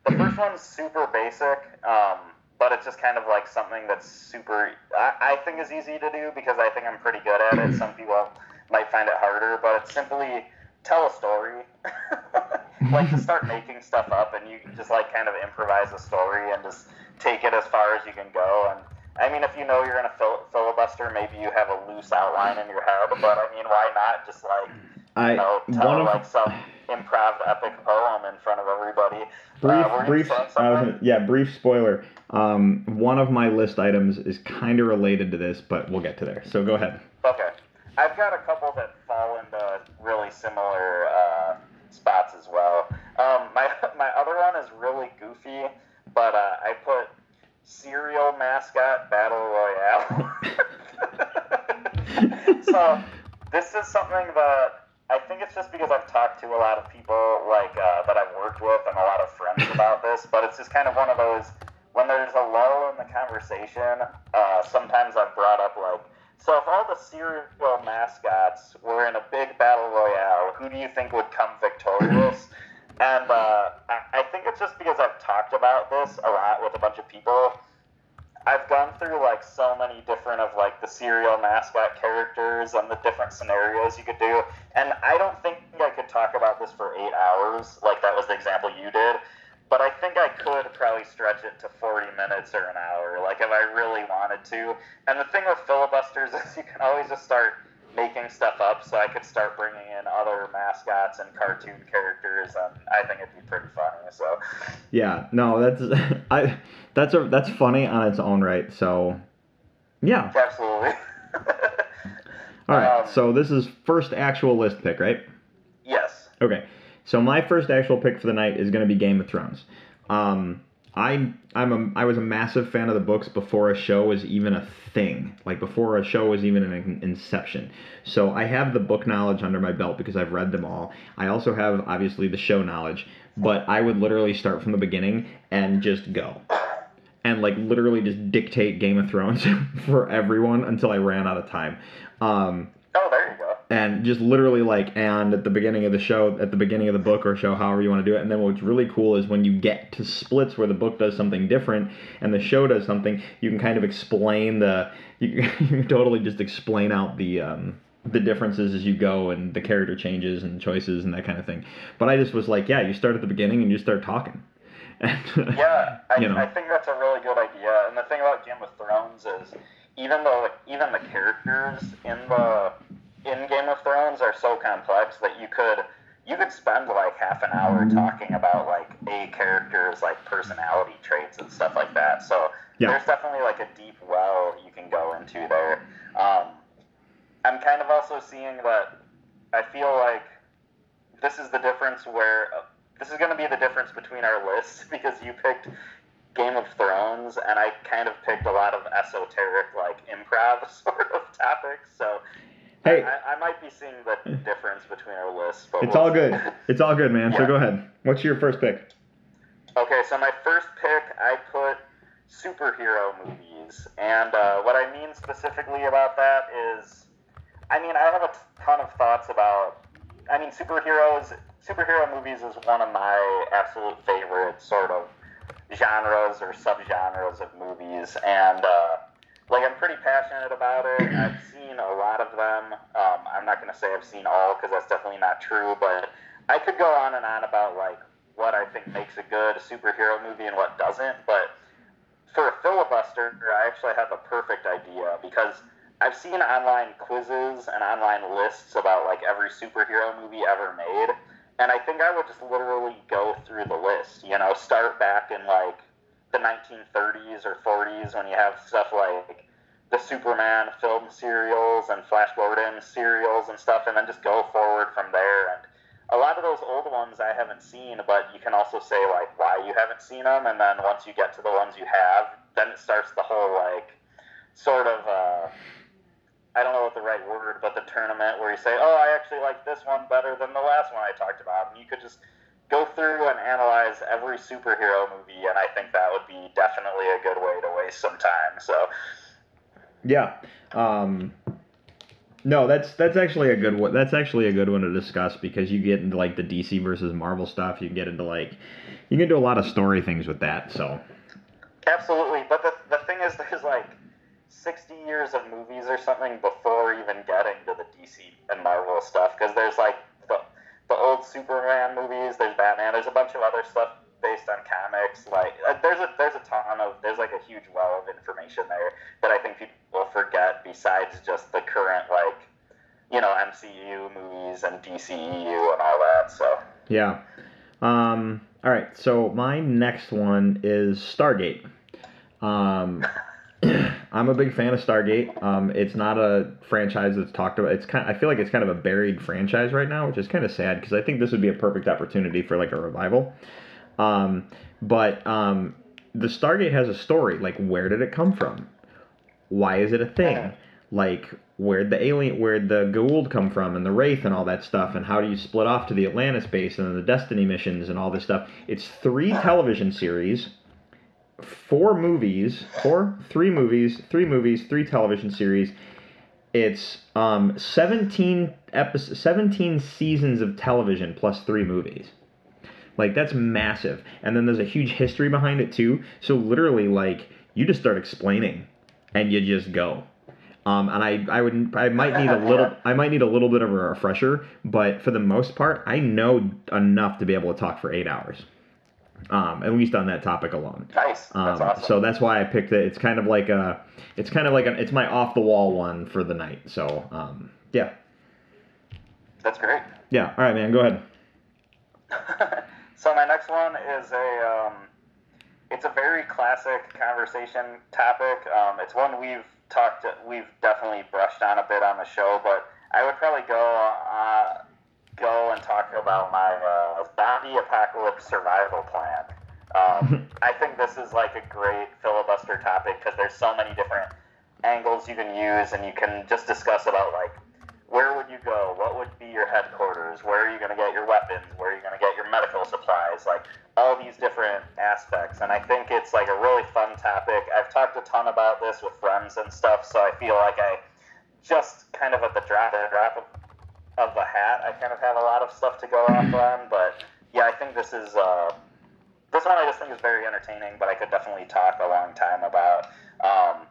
the first one's super basic, um, but it's just kind of like something that's super, I, I think is easy to do because I think I'm pretty good at it. Some people might find it harder, but it's simply tell a story. like to start making stuff up and you just like kind of improvise a story and just take it as far as you can go. And I mean, if you know you're going to fil- filibuster, maybe you have a loose outline in your head, but I mean, why not just like I you know, tell one of like some improv epic poem in front of everybody. Brief, uh, brief. Uh, yeah, brief spoiler. Um, one of my list items is kind of related to this, but we'll get to there. So go ahead. Okay, I've got a couple that fall into really similar uh, spots as well. Um, my my other one is really goofy, but uh, I put cereal mascot battle royale. so this is something that I think it's just because I've talked to a lot of people like uh, that I've worked with and a lot of friends about this, but it's just kind of one of those when there's a lull in the conversation. Uh, sometimes I've brought up like, so if all the cereal mascots were in a big battle royale, who do you think would come victorious? And uh, I, I think it's just because I've talked about this a lot with a bunch of people. I've gone through like so many different of like the cereal mascot characters and the different scenarios you could do, and I don't think I could talk about this for eight hours, like that was the example you did. But I think I could probably stretch it to 40 minutes or an hour, like if I really wanted to. And the thing with filibusters is you can always just start making stuff up, so I could start bringing in other mascots and cartoon characters, and I think it'd be pretty funny. So Yeah, no, that's I that's a that's funny on its own right. So yeah. absolutely. All right. Um, so this is first actual list pick, right? yes. Okay. So my first actual pick for the night is going to be Game of Thrones. Um, I I'm a I was a massive fan of the books before a show was even a thing, like before a show was even an inception. So I have the book knowledge under my belt because I've read them all. I also have obviously the show knowledge, but I would literally start from the beginning and just go. And like literally just dictate Game of Thrones for everyone until I ran out of time. Um, Oh, there. And just literally like and at the beginning of the show at the beginning of the book or show however you want to do it and then what's really cool is when you get to splits where the book does something different and the show does something you can kind of explain the you, you can totally just explain out the um the differences as you go and the character changes and choices and that kind of thing but i just was like yeah you start at the beginning and you start talking and, Yeah, I, you know I think that's a really good idea. And the thing about Game of Thrones is, even though even the characters in the in Game of Thrones are so complex that you could you could spend like half an hour talking about like a character's like personality traits and stuff like that. So Yeah. there's definitely like a deep well you can go into there. Um, I'm kind of also seeing that I feel like this is the difference where uh, this is going to be the difference between our lists because you picked Game of Thrones and I kind of picked a lot of esoteric like improv sort of topics. So Hey. I, I might be seeing the difference between our lists. But it's we'll all see. good it's all good man so Yeah. go ahead what's your first pick Okay, so my first pick, I put superhero movies. And uh, what I mean specifically about that is, I mean, I have a ton of thoughts about, I mean, superheroes, superhero movies is one of my absolute favorite sort of genres or subgenres of movies. And, uh, like, I'm pretty passionate about it. I've seen a lot of them. Um, I'm not going to say I've seen all because that's definitely not true, but I could go on and on about, like, what I think makes a good superhero movie and what doesn't, but for a filibuster, I actually have a perfect idea because I've seen online quizzes and online lists about like every superhero movie ever made, and I think I would just literally go through the list. You know, start back in like the 1930s or 40s when you have stuff like the Superman film serials and Flash Gordon serials and stuff, and then just go forward from there. And a lot of those old ones I haven't seen, but you can also say like why you haven't seen them, and then once you get to the ones you have, then it starts the whole like sort of uh, I don't know what the right word, but the tournament where you say, oh, I actually like this one better than the last one I talked about, and you could just go through and analyze every superhero movie, and I think that would be definitely a good way to waste some time. So Yeah. Um, no, that's that's actually a good one. That's actually a good one to discuss because you get into like the DC versus Marvel stuff. You can get into like you can do a lot of story things with that. So Absolutely, but the, the thing is, there's like 60 years of movies or something before even getting to the DC and Marvel stuff. Because there's like the, old Superman movies, there's Batman, there's a bunch of other stuff based on comics. Like uh, there's a there's a ton of there's like a huge well of information there that I think people forget. Besides just the current like you know MCU movies and DCEU and all that. So yeah. Um, all right. So my next one is Stargate. Um, I'm a big fan of Stargate. Um, it's not a franchise that's talked about. It's kind. I feel like it's kind of a buried franchise right now, which is kind of sad because I think this would be a perfect opportunity for like a revival. Um, but um, the Stargate has a story. Like, where did it come from? Why is it a thing? Like, where'd the alien, where'd the Goa'uld come from, and the Wraith, and all that stuff, and how do you split off to the Atlantis base and the Destiny missions and all this stuff. It's three television series, four movies, four, three movies, three movies, three television series. It's um, 17 episodes, 17 seasons of television plus three movies. Like that's massive. And then there's a huge history behind it too. So literally like you just start explaining and you just go. Um, and I, I would I might need a little I might need a little bit of a refresher, but for the most part, I know enough to be able to talk for eight hours. Um, at least on that topic alone. Nice. That's Um, awesome. So that's why I picked it. It's kind of like a, it's kind of like a, it's my off the wall one for the night. So um, yeah, That's great. yeah. All right, man, go ahead. so my next one is a um, it's a very classic conversation topic. Um, it's one we've talked we've definitely brushed on a bit on the show, but I would probably go uh, go and talk about my uh, zombie apocalypse survival plan. Um, I think this is like a great filibuster topic because there's so many different angles you can use, and you can just discuss about like where would you go? What would be your headquarters? Where are you going to get your weapons? Where are you going to get your medical supplies? Like all these different aspects. And I think it's like a really fun topic. I've talked a ton about this with friends and stuff, so I feel like I just kind of at the drop, the drop of, of the hat, I kind of have a lot of stuff to go off on. But yeah, I think this is uh, this one I just think is very entertaining, but I could definitely talk a long time about. Um,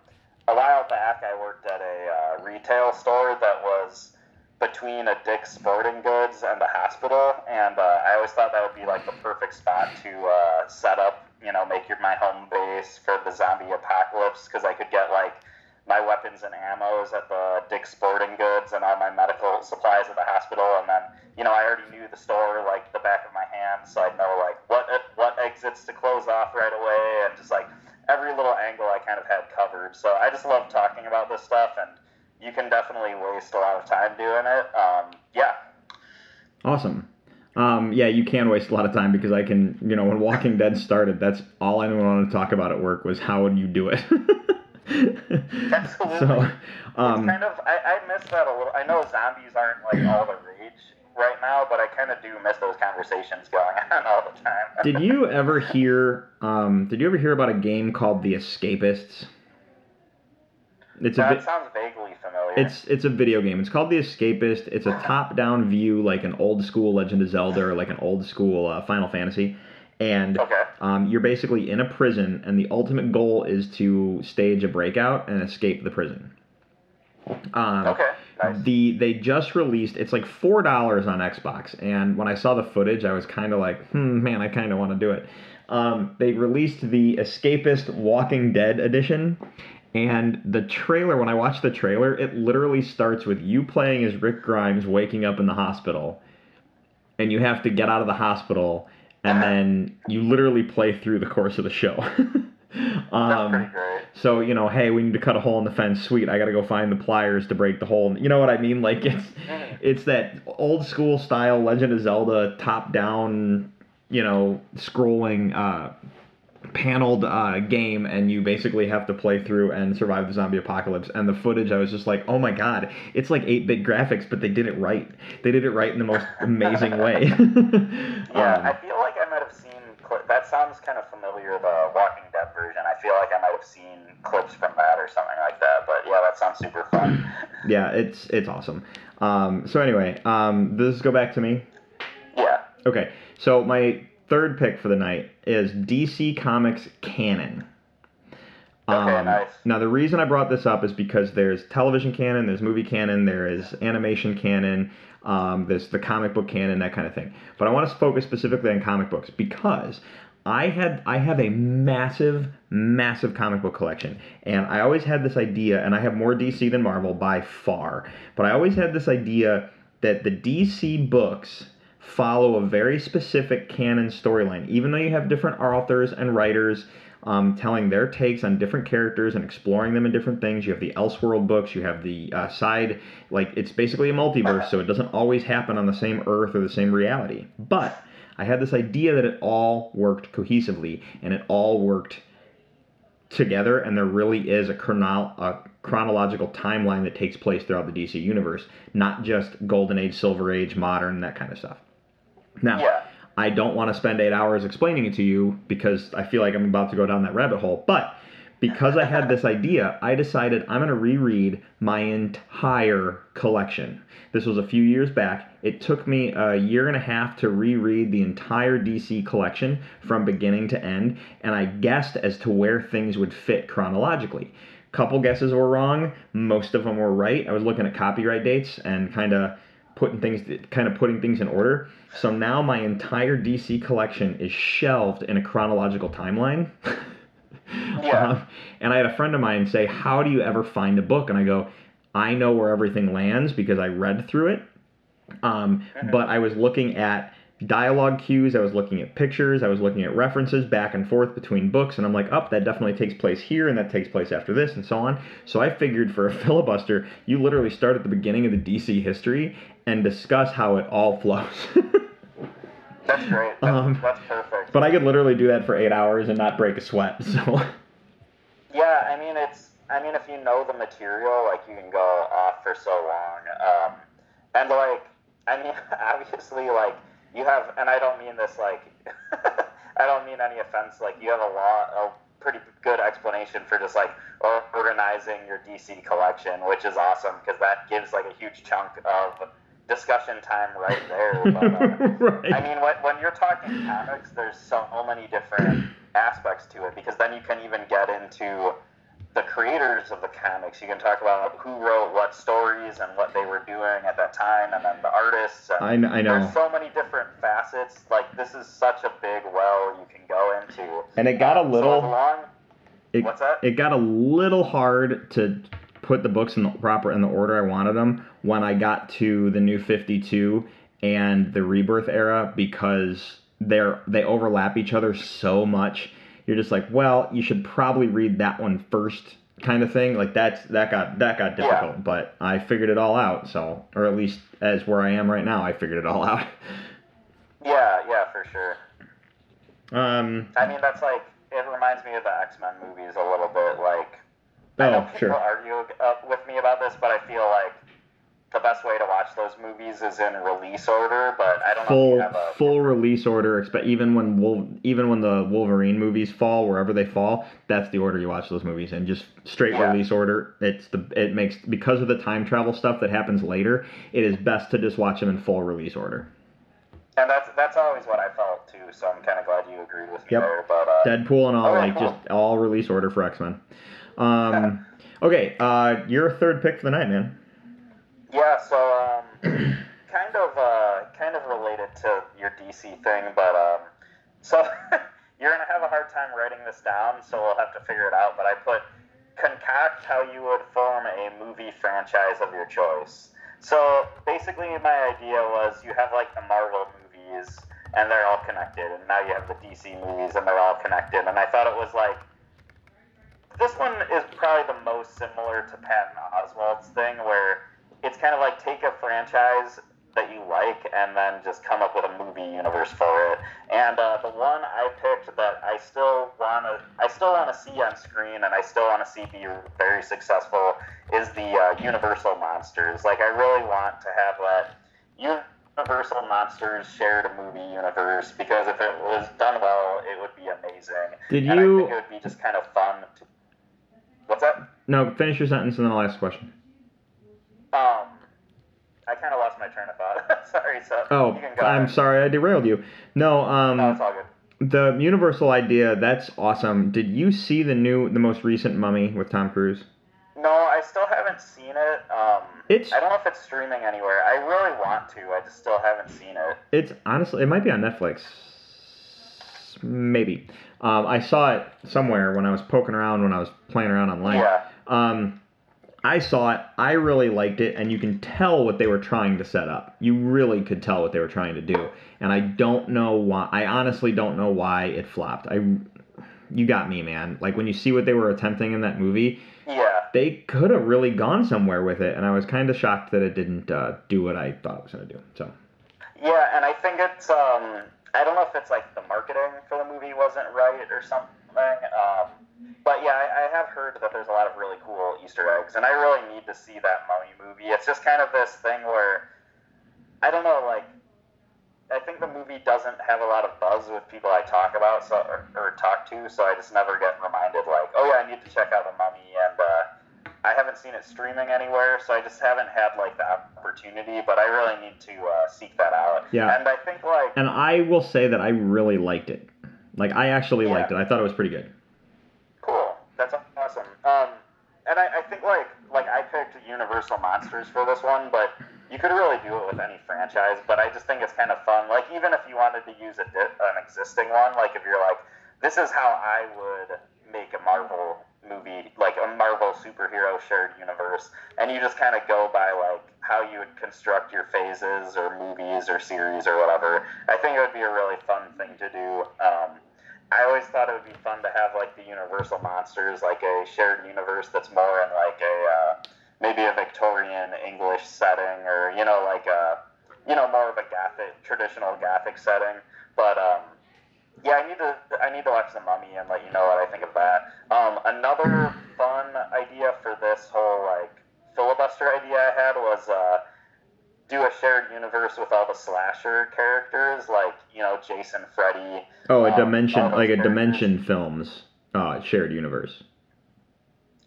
a while back, I worked at a uh, retail store that was between a Dick's Sporting Goods and a hospital, and uh, I always thought that would be like the perfect spot to uh, set up, you know, make your my home base for the zombie apocalypse because I could get like my weapons and ammos at the Dick's Sporting Goods and all my medical supplies at the hospital, and then you know I already knew the store like the back of my hand, so I know like what what exits to close off right away, and just like every little angle I kind of had covered. So I just love talking about this stuff, and you can definitely waste a lot of time doing it. Um, yeah, Awesome. Um, yeah, you can waste a lot of time because I can, you know, when Walking Dead started, that's all anyone wanted to talk about at work was how would you do it. Absolutely. So, it's um, kind of I, I miss that a little. I know zombies aren't like all the rage right now, but I kind of do miss those conversations going on all the time. did you ever hear? Um, did you ever hear about a game called The Escapists? It's a vi- sounds vaguely familiar. It's it's a video game. It's called The Escapist. It's a top-down view, like an old school Legend of Zelda or like an old school uh, Final Fantasy, and Okay. um, you're basically in a prison, and the ultimate goal is to stage a breakout and escape the prison. Um, okay. Nice. The they just released. It's like four dollars on Xbox, and when I saw the footage, I was kind of like, hmm, man, I kind of want to do it. Um, they released the Escapist Walking Dead edition, and the trailer. When I watched the trailer, it literally starts with you playing as Rick Grimes waking up in the hospital, and you have to get out of the hospital, and then you literally play through the course of the show. Um, so you know, hey, we need to cut a hole in the fence. Sweet, I got to go find the pliers to break the hole. You know what I mean? Like it's it's that old school style Legend of Zelda top down, you know, scrolling uh, paneled uh, game, and you basically have to play through and survive the zombie apocalypse. And the footage, I was just like, oh my god, it's like eight bit graphics, but they did it right. They did it right in the most amazing way. Yeah, I Um, feel like I might have seen. Cli- that sounds kind of familiar. The Walking Dead version. I feel like I might have seen clips from that or something like that. But yeah, that sounds super fun. yeah, it's it's awesome. Um, so anyway, um, does this go back to me? yeah. Okay, so my third pick for the night is DC Comics canon. Okay, nice. Now the reason I brought this up is because there's television canon, there's movie canon, there is animation canon, um, there's the comic book canon, that kind of thing. But I want to focus specifically on comic books because I had I have a massive, massive comic book collection, and I always had this idea, and I have more DC than Marvel by far, but I always had this idea that the DC books follow a very specific canon storyline, even though you have different authors and writers um, telling their takes on different characters and exploring them in different things. You have the Elseworld books, you have the uh, side, like it's basically a multiverse, so it doesn't always happen on the same Earth or the same reality. But I had this idea that it all worked cohesively and it all worked together, and there really is a, chrono- a chronological timeline that takes place throughout the DC universe, not just Golden Age, Silver Age, Modern, that kind of stuff. Now, Yeah. I don't want to spend eight hours explaining it to you because I feel like I'm about to go down that rabbit hole. But because I had this idea, I decided I'm going to reread my entire collection. This was a few years back. It took me a year and a half to reread the entire DC collection from beginning to end, and I guessed as to where things would fit chronologically. Couple guesses were wrong, most of them were right. I was looking at copyright dates and kind of putting things kind of putting things in order. So now my entire DC collection is shelved in a chronological timeline. Yeah. Um, and I had a friend of mine say, "How do you ever find a book?" And I go, "I know where everything lands because I read through it." Um, but I was looking at dialogue cues, I was looking at pictures, I was looking at references back and forth between books, and I'm like, "Up, that definitely takes place here, and that takes place after this, and so on." So I figured for a filibuster, you literally start at the beginning of the DC history and discuss how it all flows. That's great. That's, Um, that's perfect. but I could literally do that for eight hours and not break a sweat. So. Yeah, I mean it's. I mean, if you know the material, like you can go off for so long. Um, and like, I mean, obviously, like you have, and I don't mean this like, I don't mean any offense. Like you have a lot, a pretty good explanation for just like organizing your DC collection, which is awesome because that gives like a huge chunk of discussion time right there. But, uh, right. I mean, when, when you're talking comics, there's so many different aspects to it because then you can even get into the creators of the comics. You can talk about who wrote what stories and what they were doing at that time, and then the artists. And I I know. There's so many different facets. Like this is such a big well you can go into. And it got a little- So long, it, What's that? It got a little hard to put the books in the proper in the order I wanted them when I got to the new 52 and the Rebirth era because they're they overlap each other so much. You're just like, well, you should probably read that one first, kind of thing. Like that's that got that got Yeah. difficult, but I figured it all out. So, or at least as where I am right now, I figured it all out. yeah, yeah, for sure. Um, I mean, that's like it reminds me of the X Men movies a little bit. Like I know oh, people sure. argue uh, with me about this, but I feel like the best way to watch those movies is in release order. But I don't know if full you have a full release order. Expect even when Wol- even when the Wolverine movies fall, wherever they fall, that's the order you watch those movies in. Just straight Yeah. release order. It's the it makes because of the time travel stuff that happens later. It is best to just watch them in full release order. and that's that's always what I felt too. So I'm kind of glad you agreed with me Yep. there. But uh, Deadpool and all Okay, like cool. just all release order for X Men. Um, okay, uh, your third pick for the night, man. Yeah, so um, kind of uh, kind of related to your DC thing, but um, so you're gonna have a hard time writing this down, so we'll have to figure it out. But I put concoct how you would form a movie franchise of your choice. So basically, my idea was you have like the Marvel movies, and they're all connected, and now you have the DC movies, and they're all connected. And I thought it was like this one is probably the most similar to Patton Oswalt's thing, where it's kind of like take a franchise that you like and then just come up with a movie universe for it. And uh, the one I picked that I still wanna, I still want to see on screen, and I still want to see be very successful, is the uh, Universal Monsters. Like I really want to have that Universal Monsters shared a movie universe because if it was done well, it would be amazing. Did and you- I think it would be just kind of fun. To... What's that? No, finish your sentence and then I'll ask a question. Um, I kind of lost my train of thought. sorry, so Oh, you can go I'm ahead. sorry, I derailed you. No, um, No, it's all good. the Universal idea, that's awesome. Did you see the new, the most recent Mummy with Tom Cruise? No, I still haven't seen it. Um, It's- I don't know if it's streaming anywhere. I really want to. I just still haven't seen it. It's honestly, it might be on Netflix. Maybe. Um, I saw it somewhere when I was poking around when I was playing around online. Yeah. Um, I saw it. I really liked it, and you can tell what they were trying to set up. You really could tell what they were trying to do, and I don't know why. I honestly don't know why it flopped. I, you got me, man. Like when you see what they were attempting in that movie, Yeah. they could have really gone somewhere with it, and I was kind of shocked that it didn't uh, do what I thought it was going to do. So. Yeah, and I think it's um I don't know if it's like the marketing for the movie wasn't right or something. Um, but yeah, I, I, have heard that there's a lot of really cool Easter eggs, and I really need to see that Mummy movie. It's just kind of this thing where I don't know, like I think the movie doesn't have a lot of buzz with people I talk about so, or, or talk to, so I just never get reminded like, oh yeah, I need to check out the Mummy I haven't seen it streaming anywhere, so I just haven't had like the opportunity. But I really need to uh, seek that out. Yeah. And I think like And I will say that I really liked it. Like I actually Yeah. liked it. I thought it was pretty good. Cool. That's awesome. Um, and I, I think like like I picked Universal Monsters for this one, but you could really do it with any franchise. But I just think it's kind of fun. Like even if you wanted to use a di- an existing one, like if you're like, this is how I would make a Marvel movie, like a Marvel superhero shared universe, and you just kind of go by like how you would construct your phases or movies or series or whatever. I think it would be a really fun thing to do. Um, I always thought it would be fun to have like the Universal monsters, like a shared universe that's more in like a uh, maybe a Victorian English setting, or you know like a you know more of a Gothic traditional Gothic setting. But um, yeah, I need to I need to watch the Mummy and let you know what I think of that. Um, another fun idea for this whole like filibuster idea I had was. Uh, do a shared universe with all the slasher characters, like you know Jason, Freddy. Oh, a um, dimension like a dimension films uh, shared universe.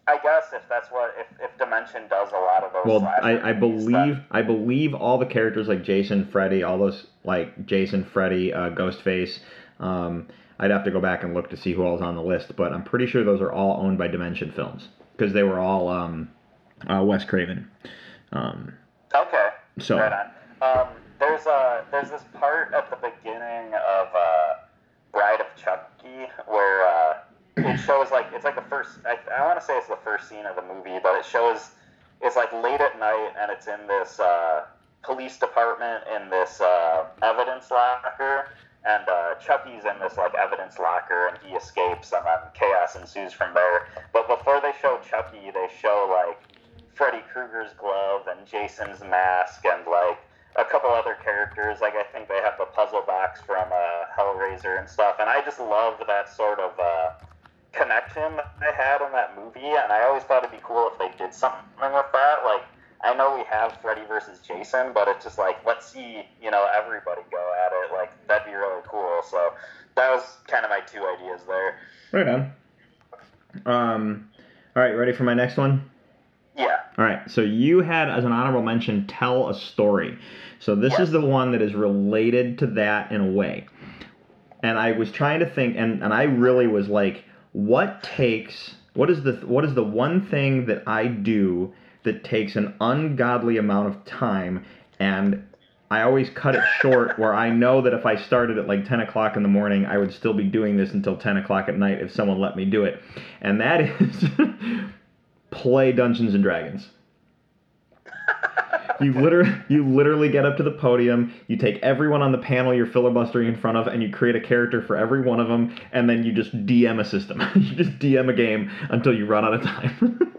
I guess if that's what if, if Dimension does a lot of those. Well, I, I believe then- I believe all the characters like Jason, Freddy, all those like Jason, Freddy, uh, Ghostface. Um, I'd have to go back and look to see who all's on the list, but I'm pretty sure those are all owned by Dimension Films because they were all um, uh, Wes Craven. Um, Okay. So- Right on. Um, there's a there's this part at the beginning of uh, Bride of Chucky where uh, it shows like it's like the first. I, I want to say it's the first scene of the movie, but it shows it's like late at night and it's in this uh, police department in this uh, evidence locker. And uh, Chucky's in this like evidence locker, and he escapes, and then chaos ensues from there. But before they show Chucky, they show like Freddy Krueger's glove and Jason's mask and like a couple other characters. Like I think they have the puzzle box from uh, Hellraiser and stuff. And I just love that sort of uh, connection that they had in that movie. And I always thought it'd be cool if they did something with that. Like I know we have Freddy versus Jason, but it's just like let's see you know everybody go it. Like that'd be really cool. So that was kind of my two ideas there. right on. Um, all right, ready for my next one? Yeah. All right, so you had as an honorable mention, tell a story. So this is the one that is related to that in a way. And I was trying to think, and, and I really was like, what takes, what is the, what is the one thing that I do that takes an ungodly amount of time, and I always cut it short where I know that if I started at like 10 o'clock in the morning, I would still be doing this until 10 o'clock at night if someone let me do it. And that is play Dungeons and Dragons. You literally, you literally get up to the podium. You take everyone on the panel you're filibustering in front of, and you create a character for every one of them, and then you just DM a system. you just DM a game until you run out of time.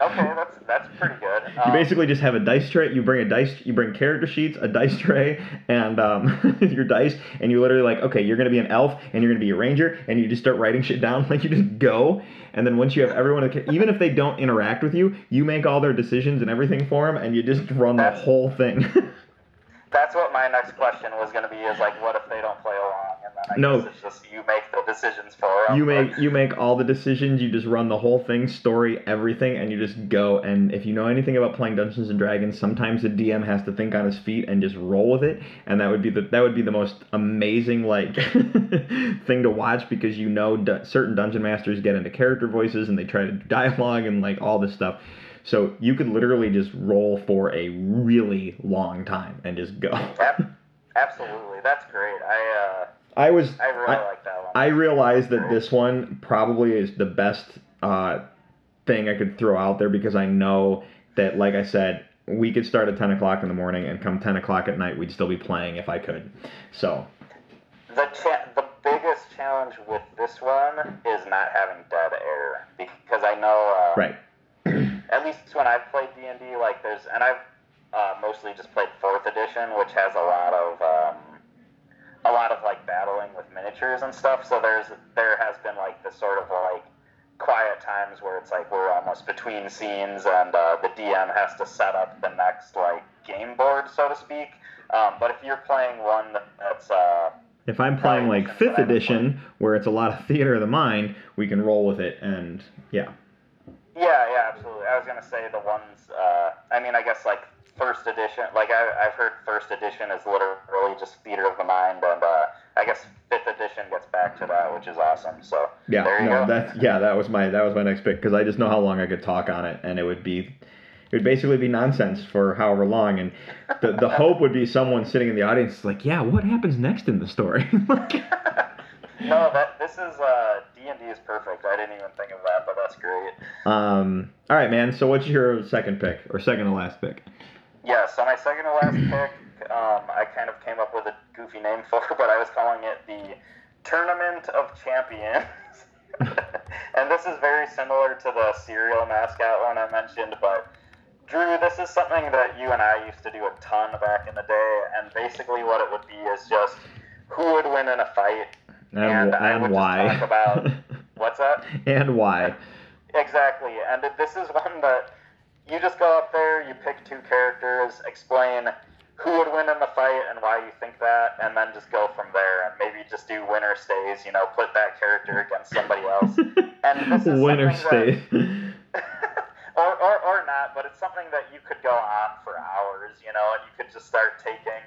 Okay, that's that's pretty good. you Um, basically just have a dice tray. You bring a dice. You bring character sheets, a dice tray, and um, your dice, and you literally like, okay, you're gonna be an elf, and you're gonna be a ranger, and you just start writing shit down. Like you just go, and then once you have everyone, even if they don't interact with you, you make all their decisions and everything for them, and you just run the whole thing. that's what my next question was going to be is like what if they don't play along then I No. it's just you make the decisions for you make you make all the decisions. You just run the whole thing, story, everything, and you just go. And if you know anything about playing Dungeons and Dragons, sometimes the DM has to think on his feet and just roll with it. And that would be the that would be the most amazing like thing to watch because you know du- certain dungeon masters get into character voices and they try to do dialogue and like all this stuff. So you could literally just roll for a really long time and just go. Absolutely that's great I uh I was I really like that one I realize that this one probably is the best uh, thing I could throw out there because I know that, like I said, we could start at 10 o'clock in the morning and come 10 o'clock at night, we'd still be playing if I could. So, the cha- the biggest challenge with this one is not having dead air because I know uh, right. at least when I've played D and D, like there's, and I've uh, mostly just played fourth edition, which has a lot of um, a lot of like battling with miniatures and stuff. So there's there has been like this sort of like quiet times where it's like we're almost between scenes and uh, the DM has to set up the next like game board, so to speak. Um, but if you're playing one that's uh, If I'm playing like fifth than I would edition, where it's a lot of theater of the mind, we can roll with it, and yeah, Yeah, yeah, absolutely. I was gonna say the ones. Uh, I mean, I guess like first edition. Like I, I've heard first edition is literally just theater of the mind, and uh, I guess fifth edition gets back to that, which is awesome. So yeah, there you no, go. that's yeah, that was my that was my next pick because I just know how long I could talk on it, and it would be. It would basically be nonsense for however long, and the, the hope would be someone sitting in the audience like, yeah, what happens next in the story? no, that this is uh, D and D is perfect. I didn't even think of that, but that's great. um, all right, man. So what's your second pick or second to last pick? Yeah, so my second to last pick, um, I kind of came up with a goofy name for, but I was calling it the Tournament of Champions. and this is very similar to the cereal mascot one I mentioned, but Drew, this is something that you and I used to do a ton back in the day, and basically what it would be is just who would win in a fight, And, And I would just why? talk about- what's that? and why? Exactly, and this is one that you just go up there, you pick two characters, explain who would win in the fight and why you think that, and then just go from there. And maybe just do winner stays, you know, put that character against somebody else. And this is Winner state. or, or, or not, but it's something that you could go on for hours, you know, and you could just start taking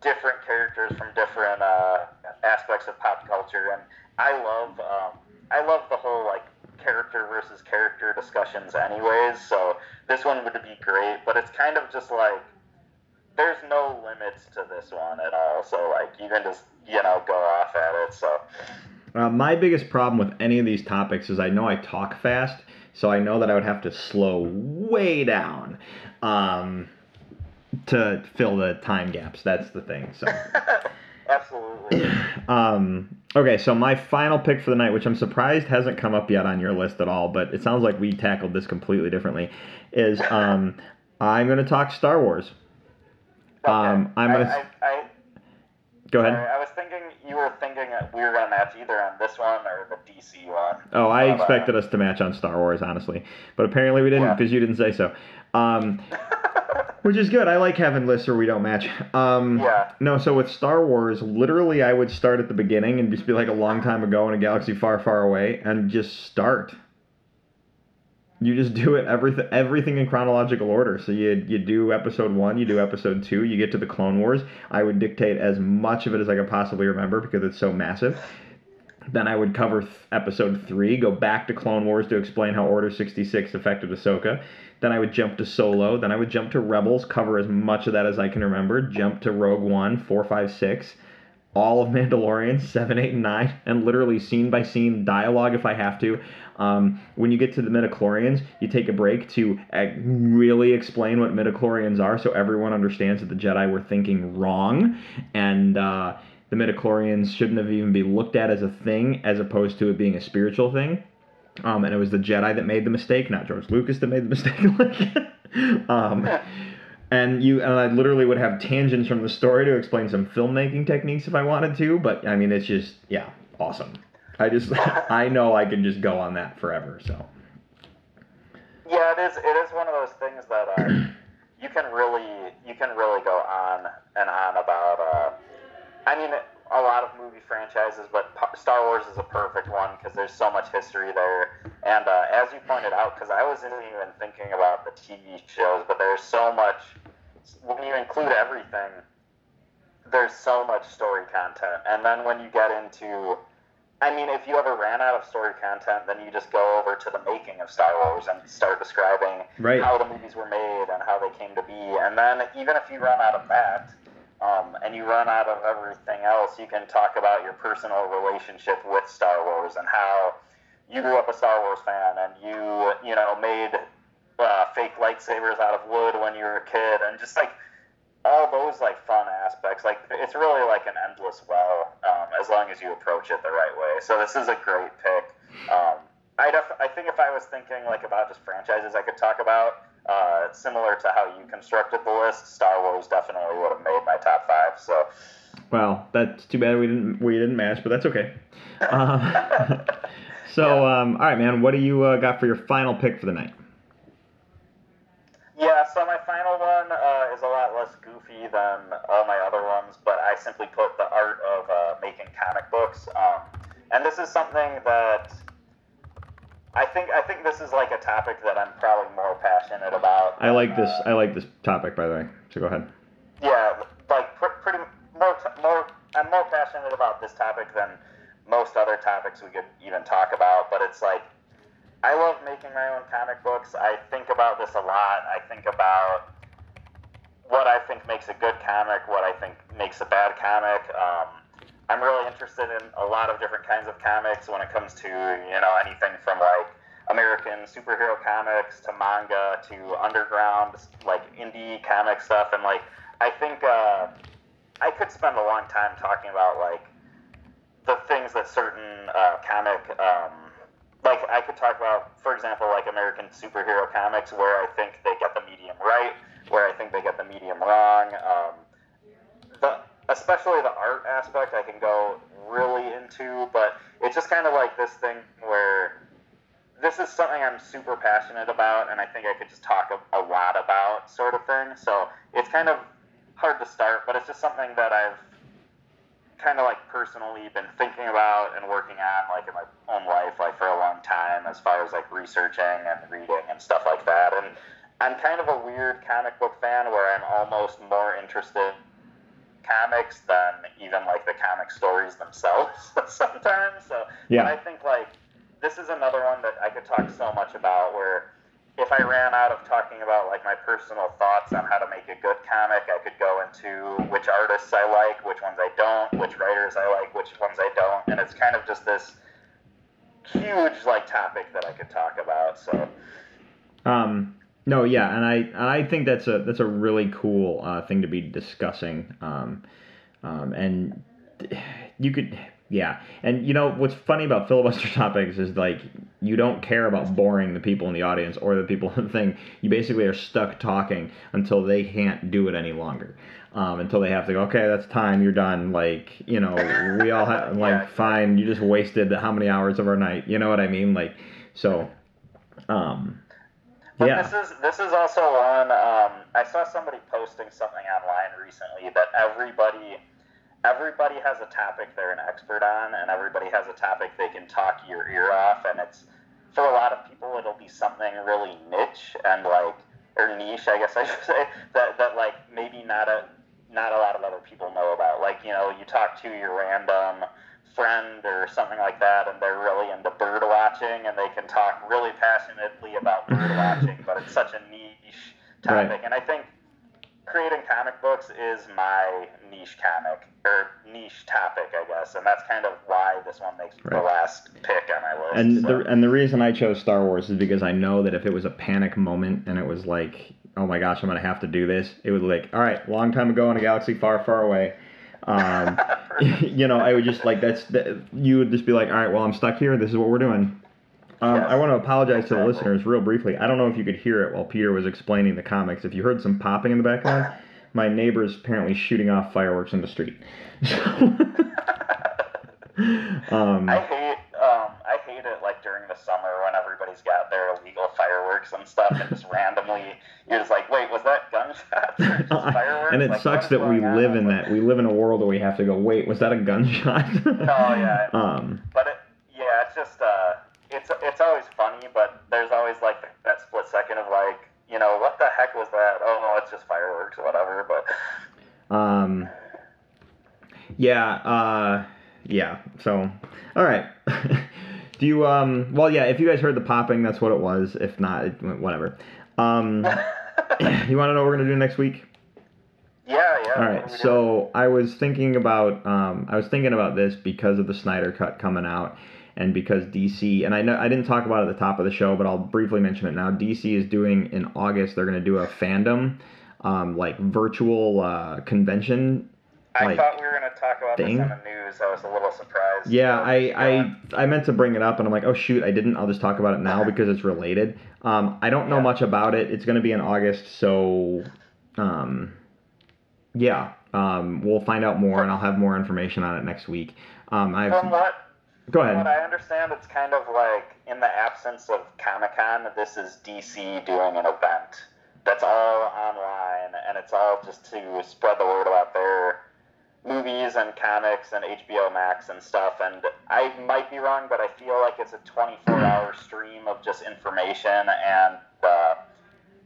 different characters from different uh, aspects of pop culture. And I love, um, I love the whole like character versus character discussions, anyways. So this one would be great, but it's kind of just like there's no limits to this one at all. So like you can just you know go off at it. So Uh, my biggest problem with any of these topics is I know I talk fast, so I know that I would have to slow way down um, to fill the time gaps. That's the thing. So, absolutely. um, okay, so my final pick for the night, which I'm surprised hasn't come up yet on your list at all, but it sounds like we tackled this completely differently, is um, I'm going to talk Star Wars. Um, I'm gonna I, I, go ahead. Sorry, I was thinking you were thinking that we were gonna match either on this one or the DC one. Oh, I uh, expected us to match on Star Wars, honestly, but apparently we didn't Yeah. because you didn't say so. Um, which is good. I like having lists where we don't match. Um, Yeah. No, so with Star Wars, literally, I would start at the beginning and just be like a long time ago in a galaxy far, far away, and just start. You just do it everything everything in chronological order. So you you do episode one, you do episode two, you get to the Clone Wars. I would dictate as much of it as I could possibly remember because it's so massive. Then I would cover th- episode three, go back to Clone Wars to explain how Order 66 affected Ahsoka. Then I would jump to Solo. Then I would jump to Rebels, cover as much of that as I can remember. Jump to Rogue One, four, five, six, all of Mandalorian, seven, eight, and nine, and literally scene by scene dialogue if I have to. Um, when you get to the midichlorians, you take a break to uh, really explain what midichlorians are, so everyone understands that the Jedi were thinking wrong, and uh, the midichlorians shouldn't have even been looked at as a thing, as opposed to it being a spiritual thing. Um, and it was the Jedi that made the mistake, not George Lucas that made the mistake. um, and you and I literally would have tangents from the story to explain some filmmaking techniques if I wanted to. But I mean, it's just yeah, awesome. I just I know I can just go on that forever. So Yeah, it is. It is one of those things that uh, you can really you can really go on and on about. Uh, I mean, a lot of movie franchises, but Star Wars is a perfect one because there's so much history there. And uh, as you pointed out, because I wasn't even thinking about the TV shows, but there's so much. When you include everything, there's so much story content, and then when you get into I mean, if you ever ran out of story content, then you just go over to the making of Star Wars and start describing Right. how the movies were made and how they came to be. And then even if you run out of that, um, and you run out of everything else, you can talk about your personal relationship with Star Wars and how you grew up a Star Wars fan and you, you know, made uh, fake lightsabers out of wood when you were a kid, and just like all those like fun aspects. Like it's really like an endless well, um, as long as you approach it the right way. So this is a great pick. Um, I def- I think if I was thinking like about just franchises I could talk about, uh, similar to how you constructed the list, Star Wars definitely would have made top five. So well, that's too bad we didn't we didn't match, but that's okay. Uh, So, um, all right, man. What do you uh, got for your final pick for the night? Yeah, so my final one uh, is a lot less goofy than all my other ones, but I simply put the art of uh, making comic books. Um, and this is something that I think I think this is like a topic that I'm probably more passionate about. I like this. Uh, I like this topic, by the way. So go ahead. yeah, like pr- pretty more t- more. I'm more passionate about this topic than most other topics we could even talk about. But it's like I love making my own comic books. I think about this a lot. I think about what I think makes a good comic, what I think makes a bad comic. Um, I'm really interested in a lot of different kinds of comics when it comes to you know anything from like American superhero comics to manga to underground like indie comic stuff, and like I think uh, I could spend a long time talking about like the things that certain uh, comic um, like I could talk about, for example, like American superhero comics, where I think they get the medium right, where I think they get the medium wrong. Um, the especially the art aspect, I can go really into, but it's just kind of like this thing where this is something I'm super passionate about, and I think I could just talk a, a lot about, sort of thing. So it's kind of hard to start, but it's just something that I've kind of like personally been thinking about and working on like in my own life like for a long time as far as like researching and reading and stuff like that and i'm kind of a weird comic book fan where i'm almost more interested in comics than even like the comic stories themselves sometimes so Yeah. i think like this is another one that i could talk so much about where if I ran out of talking about like my personal thoughts on how to make a good comic, I could go into which artists I like, which ones I don't, which writers I like, which ones I don't, and it's kind of just this huge like topic that I could talk about. So Um, no, yeah, and I I think that's a that's a really cool uh, thing to be discussing. Um, um, and you could, yeah, and you know what's funny about filibuster topics is like you don't care about boring the people in the audience or the people in the thing. You basically are stuck talking until they can't do it any longer. Um, until they have to go, okay, that's time, you're done. Like, you know, we all have, like, Yeah. fine, you just wasted how many hours of our night. You know what I mean? Like, so, um, But yeah. this is this is also on. Um, I saw somebody posting something online recently that everybody everybody has a topic they're an expert on, and everybody has a topic they can talk your ear off. And it's for a lot of people, it'll be something really niche and like or niche, I guess I should say that that like maybe not a not a lot of other people know about. Like you know, you talk to your random friend or something like that, and they're really into bird watching, and they can talk really passionately about bird watching, but it's such a niche topic. Right. And I think creating comic books is my niche comic or niche topic, I guess, and that's kind of why this one makes the last pick on my list. And so. the and the reason I chose Star Wars is because I know that if it was a panic moment and it was like, oh my gosh, I'm gonna have to do this, it would like, all right, long time ago in a galaxy far, far away. Um, you know, I would just like that's that, you would just be like, all right, well, I'm stuck here. This is what we're doing. Um, Yes, I want to apologize to the listeners real briefly. I don't know if you could hear it while Peter was explaining the comics. If you heard some popping in the background, my neighbor's apparently shooting off fireworks in the street. um, I hate um, I hate it like during the summer when everybody's got their illegal fireworks and stuff, and just randomly you're just like, wait, was that gunshots or just fireworks? and it Like, sucks that we live in that we live in a world where we have to go wait was that a gunshot Oh, yeah. um But it, yeah, it's just uh, it's it's always funny, but there's always like that split second of like, you know, what the heck was that? Oh no, it's just fireworks or whatever. But um yeah uh yeah so all right do you um well yeah if you guys heard the popping that's what it was if not it, whatever um you want to know what we're gonna do next week yeah, yeah. All right, are we doing? so I was thinking about um, I was thinking about this because of the Snyder Cut coming out, and because DC and I know I didn't talk about it at the top of the show, but I'll briefly mention it now. DC is doing in August. They're going to do a fandom, um, like virtual uh, convention. I like- thought we were gonna talk about thing? this on the news. I was a little surprised. Yeah, I, yeah. I I meant to bring it up, and I'm like, oh shoot, I didn't. I'll just talk about it now because it's related. Um, I don't know Yeah. much about it. It's going to be in August, so um, yeah, um, we'll find out more, and I'll have more information on it next week. Um, I have From what Go ahead. What I understand, it's kind of like in the absence of Comic Con, this is DC doing an event that's all online, and it's all just to spread the word about their movies and comics and HBO Max and stuff. And I might be wrong, but I feel like it's a 24-hour stream of just information and. Uh,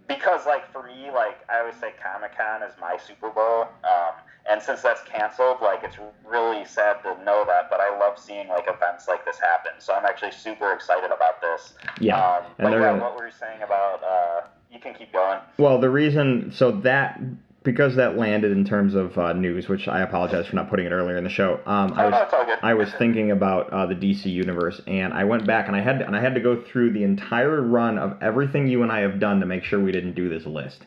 because like for me, like I always say, Comic Con is my Super Bowl, um, and since that's canceled, like it's really sad to know that. But I love seeing like events like this happen, so I'm actually super excited about this. Yeah, Um, and but yeah, gonna- what were you saying about? Uh, you can keep going. Well, the reason so that because that landed in terms of uh, news, which I apologize for not putting it earlier in the show. Um, I was no, all good. I was thinking about uh, the DC universe, and I went back and I had to, and I had to go through the entire run of everything you and I have done to make sure we didn't do this list.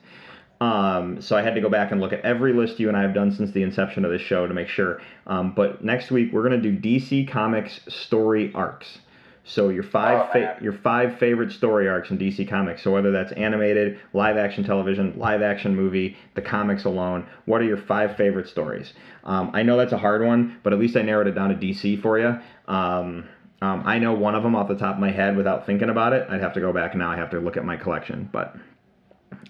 Um, so I had to go back and look at every list you and I have done since the inception of this show to make sure. Um, but next week we're gonna do DC Comics story arcs. So your five Oh, fa- your five favorite story arcs in DC Comics. So whether that's animated, live action television, live action movie, the comics alone, what are your five favorite stories? Um, I know that's a hard one, but at least I narrowed it down to DC for you. Um, um, I know one of them off the top of my head without thinking about it. I'd have to go back and now I have to look at my collection, but.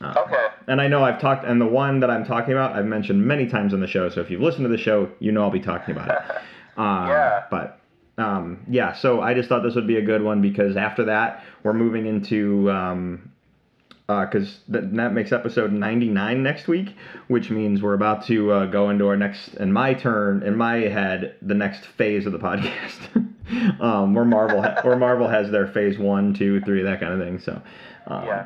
Uh, Okay. And I know I've talked, and the one that I'm talking about, I've mentioned many times on the show. So if you've listened to the show, you know I'll be talking about it. Um, Yeah. But um, yeah, so I just thought this would be a good one because after that, we're moving into. Um, because that, that makes episode 99 next week, which means we're about to uh, go into our next, in my turn, in my head, the next phase of the podcast, um, where Marvel, ha- where Marvel has their phase one, two, three, that kind of thing. So, um, Yeah.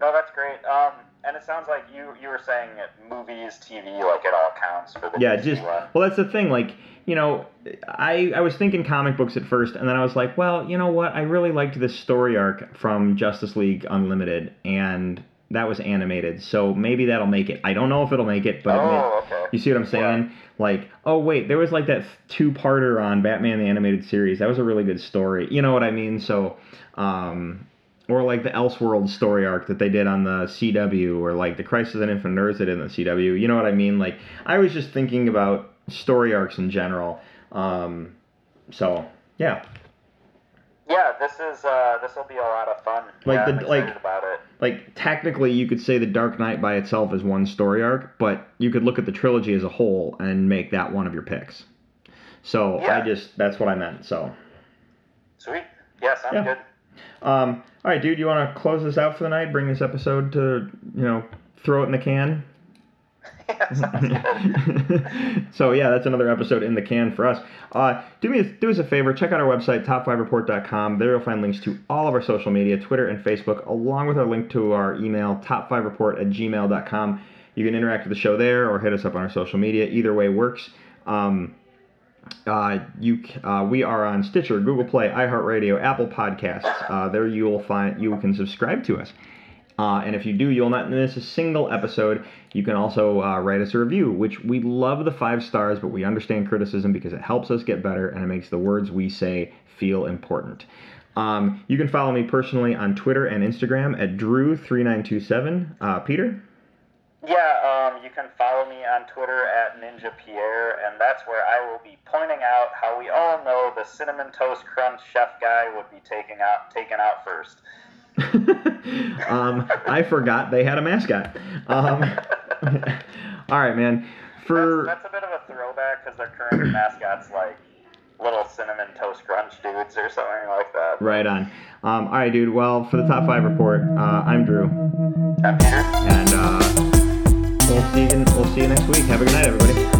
No, that's great. Um, and it sounds like you you were saying that movies, TV, like it all counts for the yeah just one. well that's the thing like you know i i was thinking comic books at first and then i was like well you know what? I really liked this story arc from justice league unlimited and that was animated so maybe that'll make it. I don't know if it'll make it but it may- Oh, okay. you see what i'm saying? Like oh wait there was like that two-parter on batman the animated series. That was a really good story. You know what i mean? So um or like the Elseworld story arc that they did on the CW, or like the Crisis on Infinite Earths they did on the CW. You know what I mean? Like I was just thinking about story arcs in general. Um, so yeah, Yeah, this is uh, this will be a lot of fun. Like yeah, the- I'm like- like technically you could say the Dark Knight by itself is one story arc, but you could look at the trilogy as a whole and make that one of your picks. So I just that's what I meant. So Sweet. Yeah, sounds Yeah. good. Um, all right, dude, you want to close this out for the night? Bring this episode to you know throw it in the can. yeah, sounds good. so yeah, that's another episode in the can for us. Uh, do me do us a favor, check out our website top5report.com. There you'll find links to all of our social media, Twitter and Facebook, along with our link to our email top5report at gmail.com. You can interact with the show there or hit us up on our social media. Either way works. Um, uh, you uh, we are on Stitcher, Google Play, iHeartRadio, Apple Podcasts. Uh, there you will find you can subscribe to us. Uh, and if you do, you'll not miss a single episode. You can also uh, write us a review, which we love the five stars, but we understand criticism because it helps us get better and it makes the words we say feel important. Um, you can follow me personally on Twitter and Instagram at Drew3927. Uh, Peter? Yeah, um, you can follow me on Twitter at Ninja Pierre, and that's where I will be pointing out how we all know the cinnamon toast crunch chef guy would be taking out taken out first. um, I forgot they had a mascot. Um, all right, man. For That's, that's a bit of a throwback because their current mascot's like little cinnamon toast crunch dudes or something like that. right on. Um, all right, dude. Well, for the top five report, uh, I'm Drew, I'm Peter. and uh, we'll see you. We'll see you next week. Have a good night, everybody.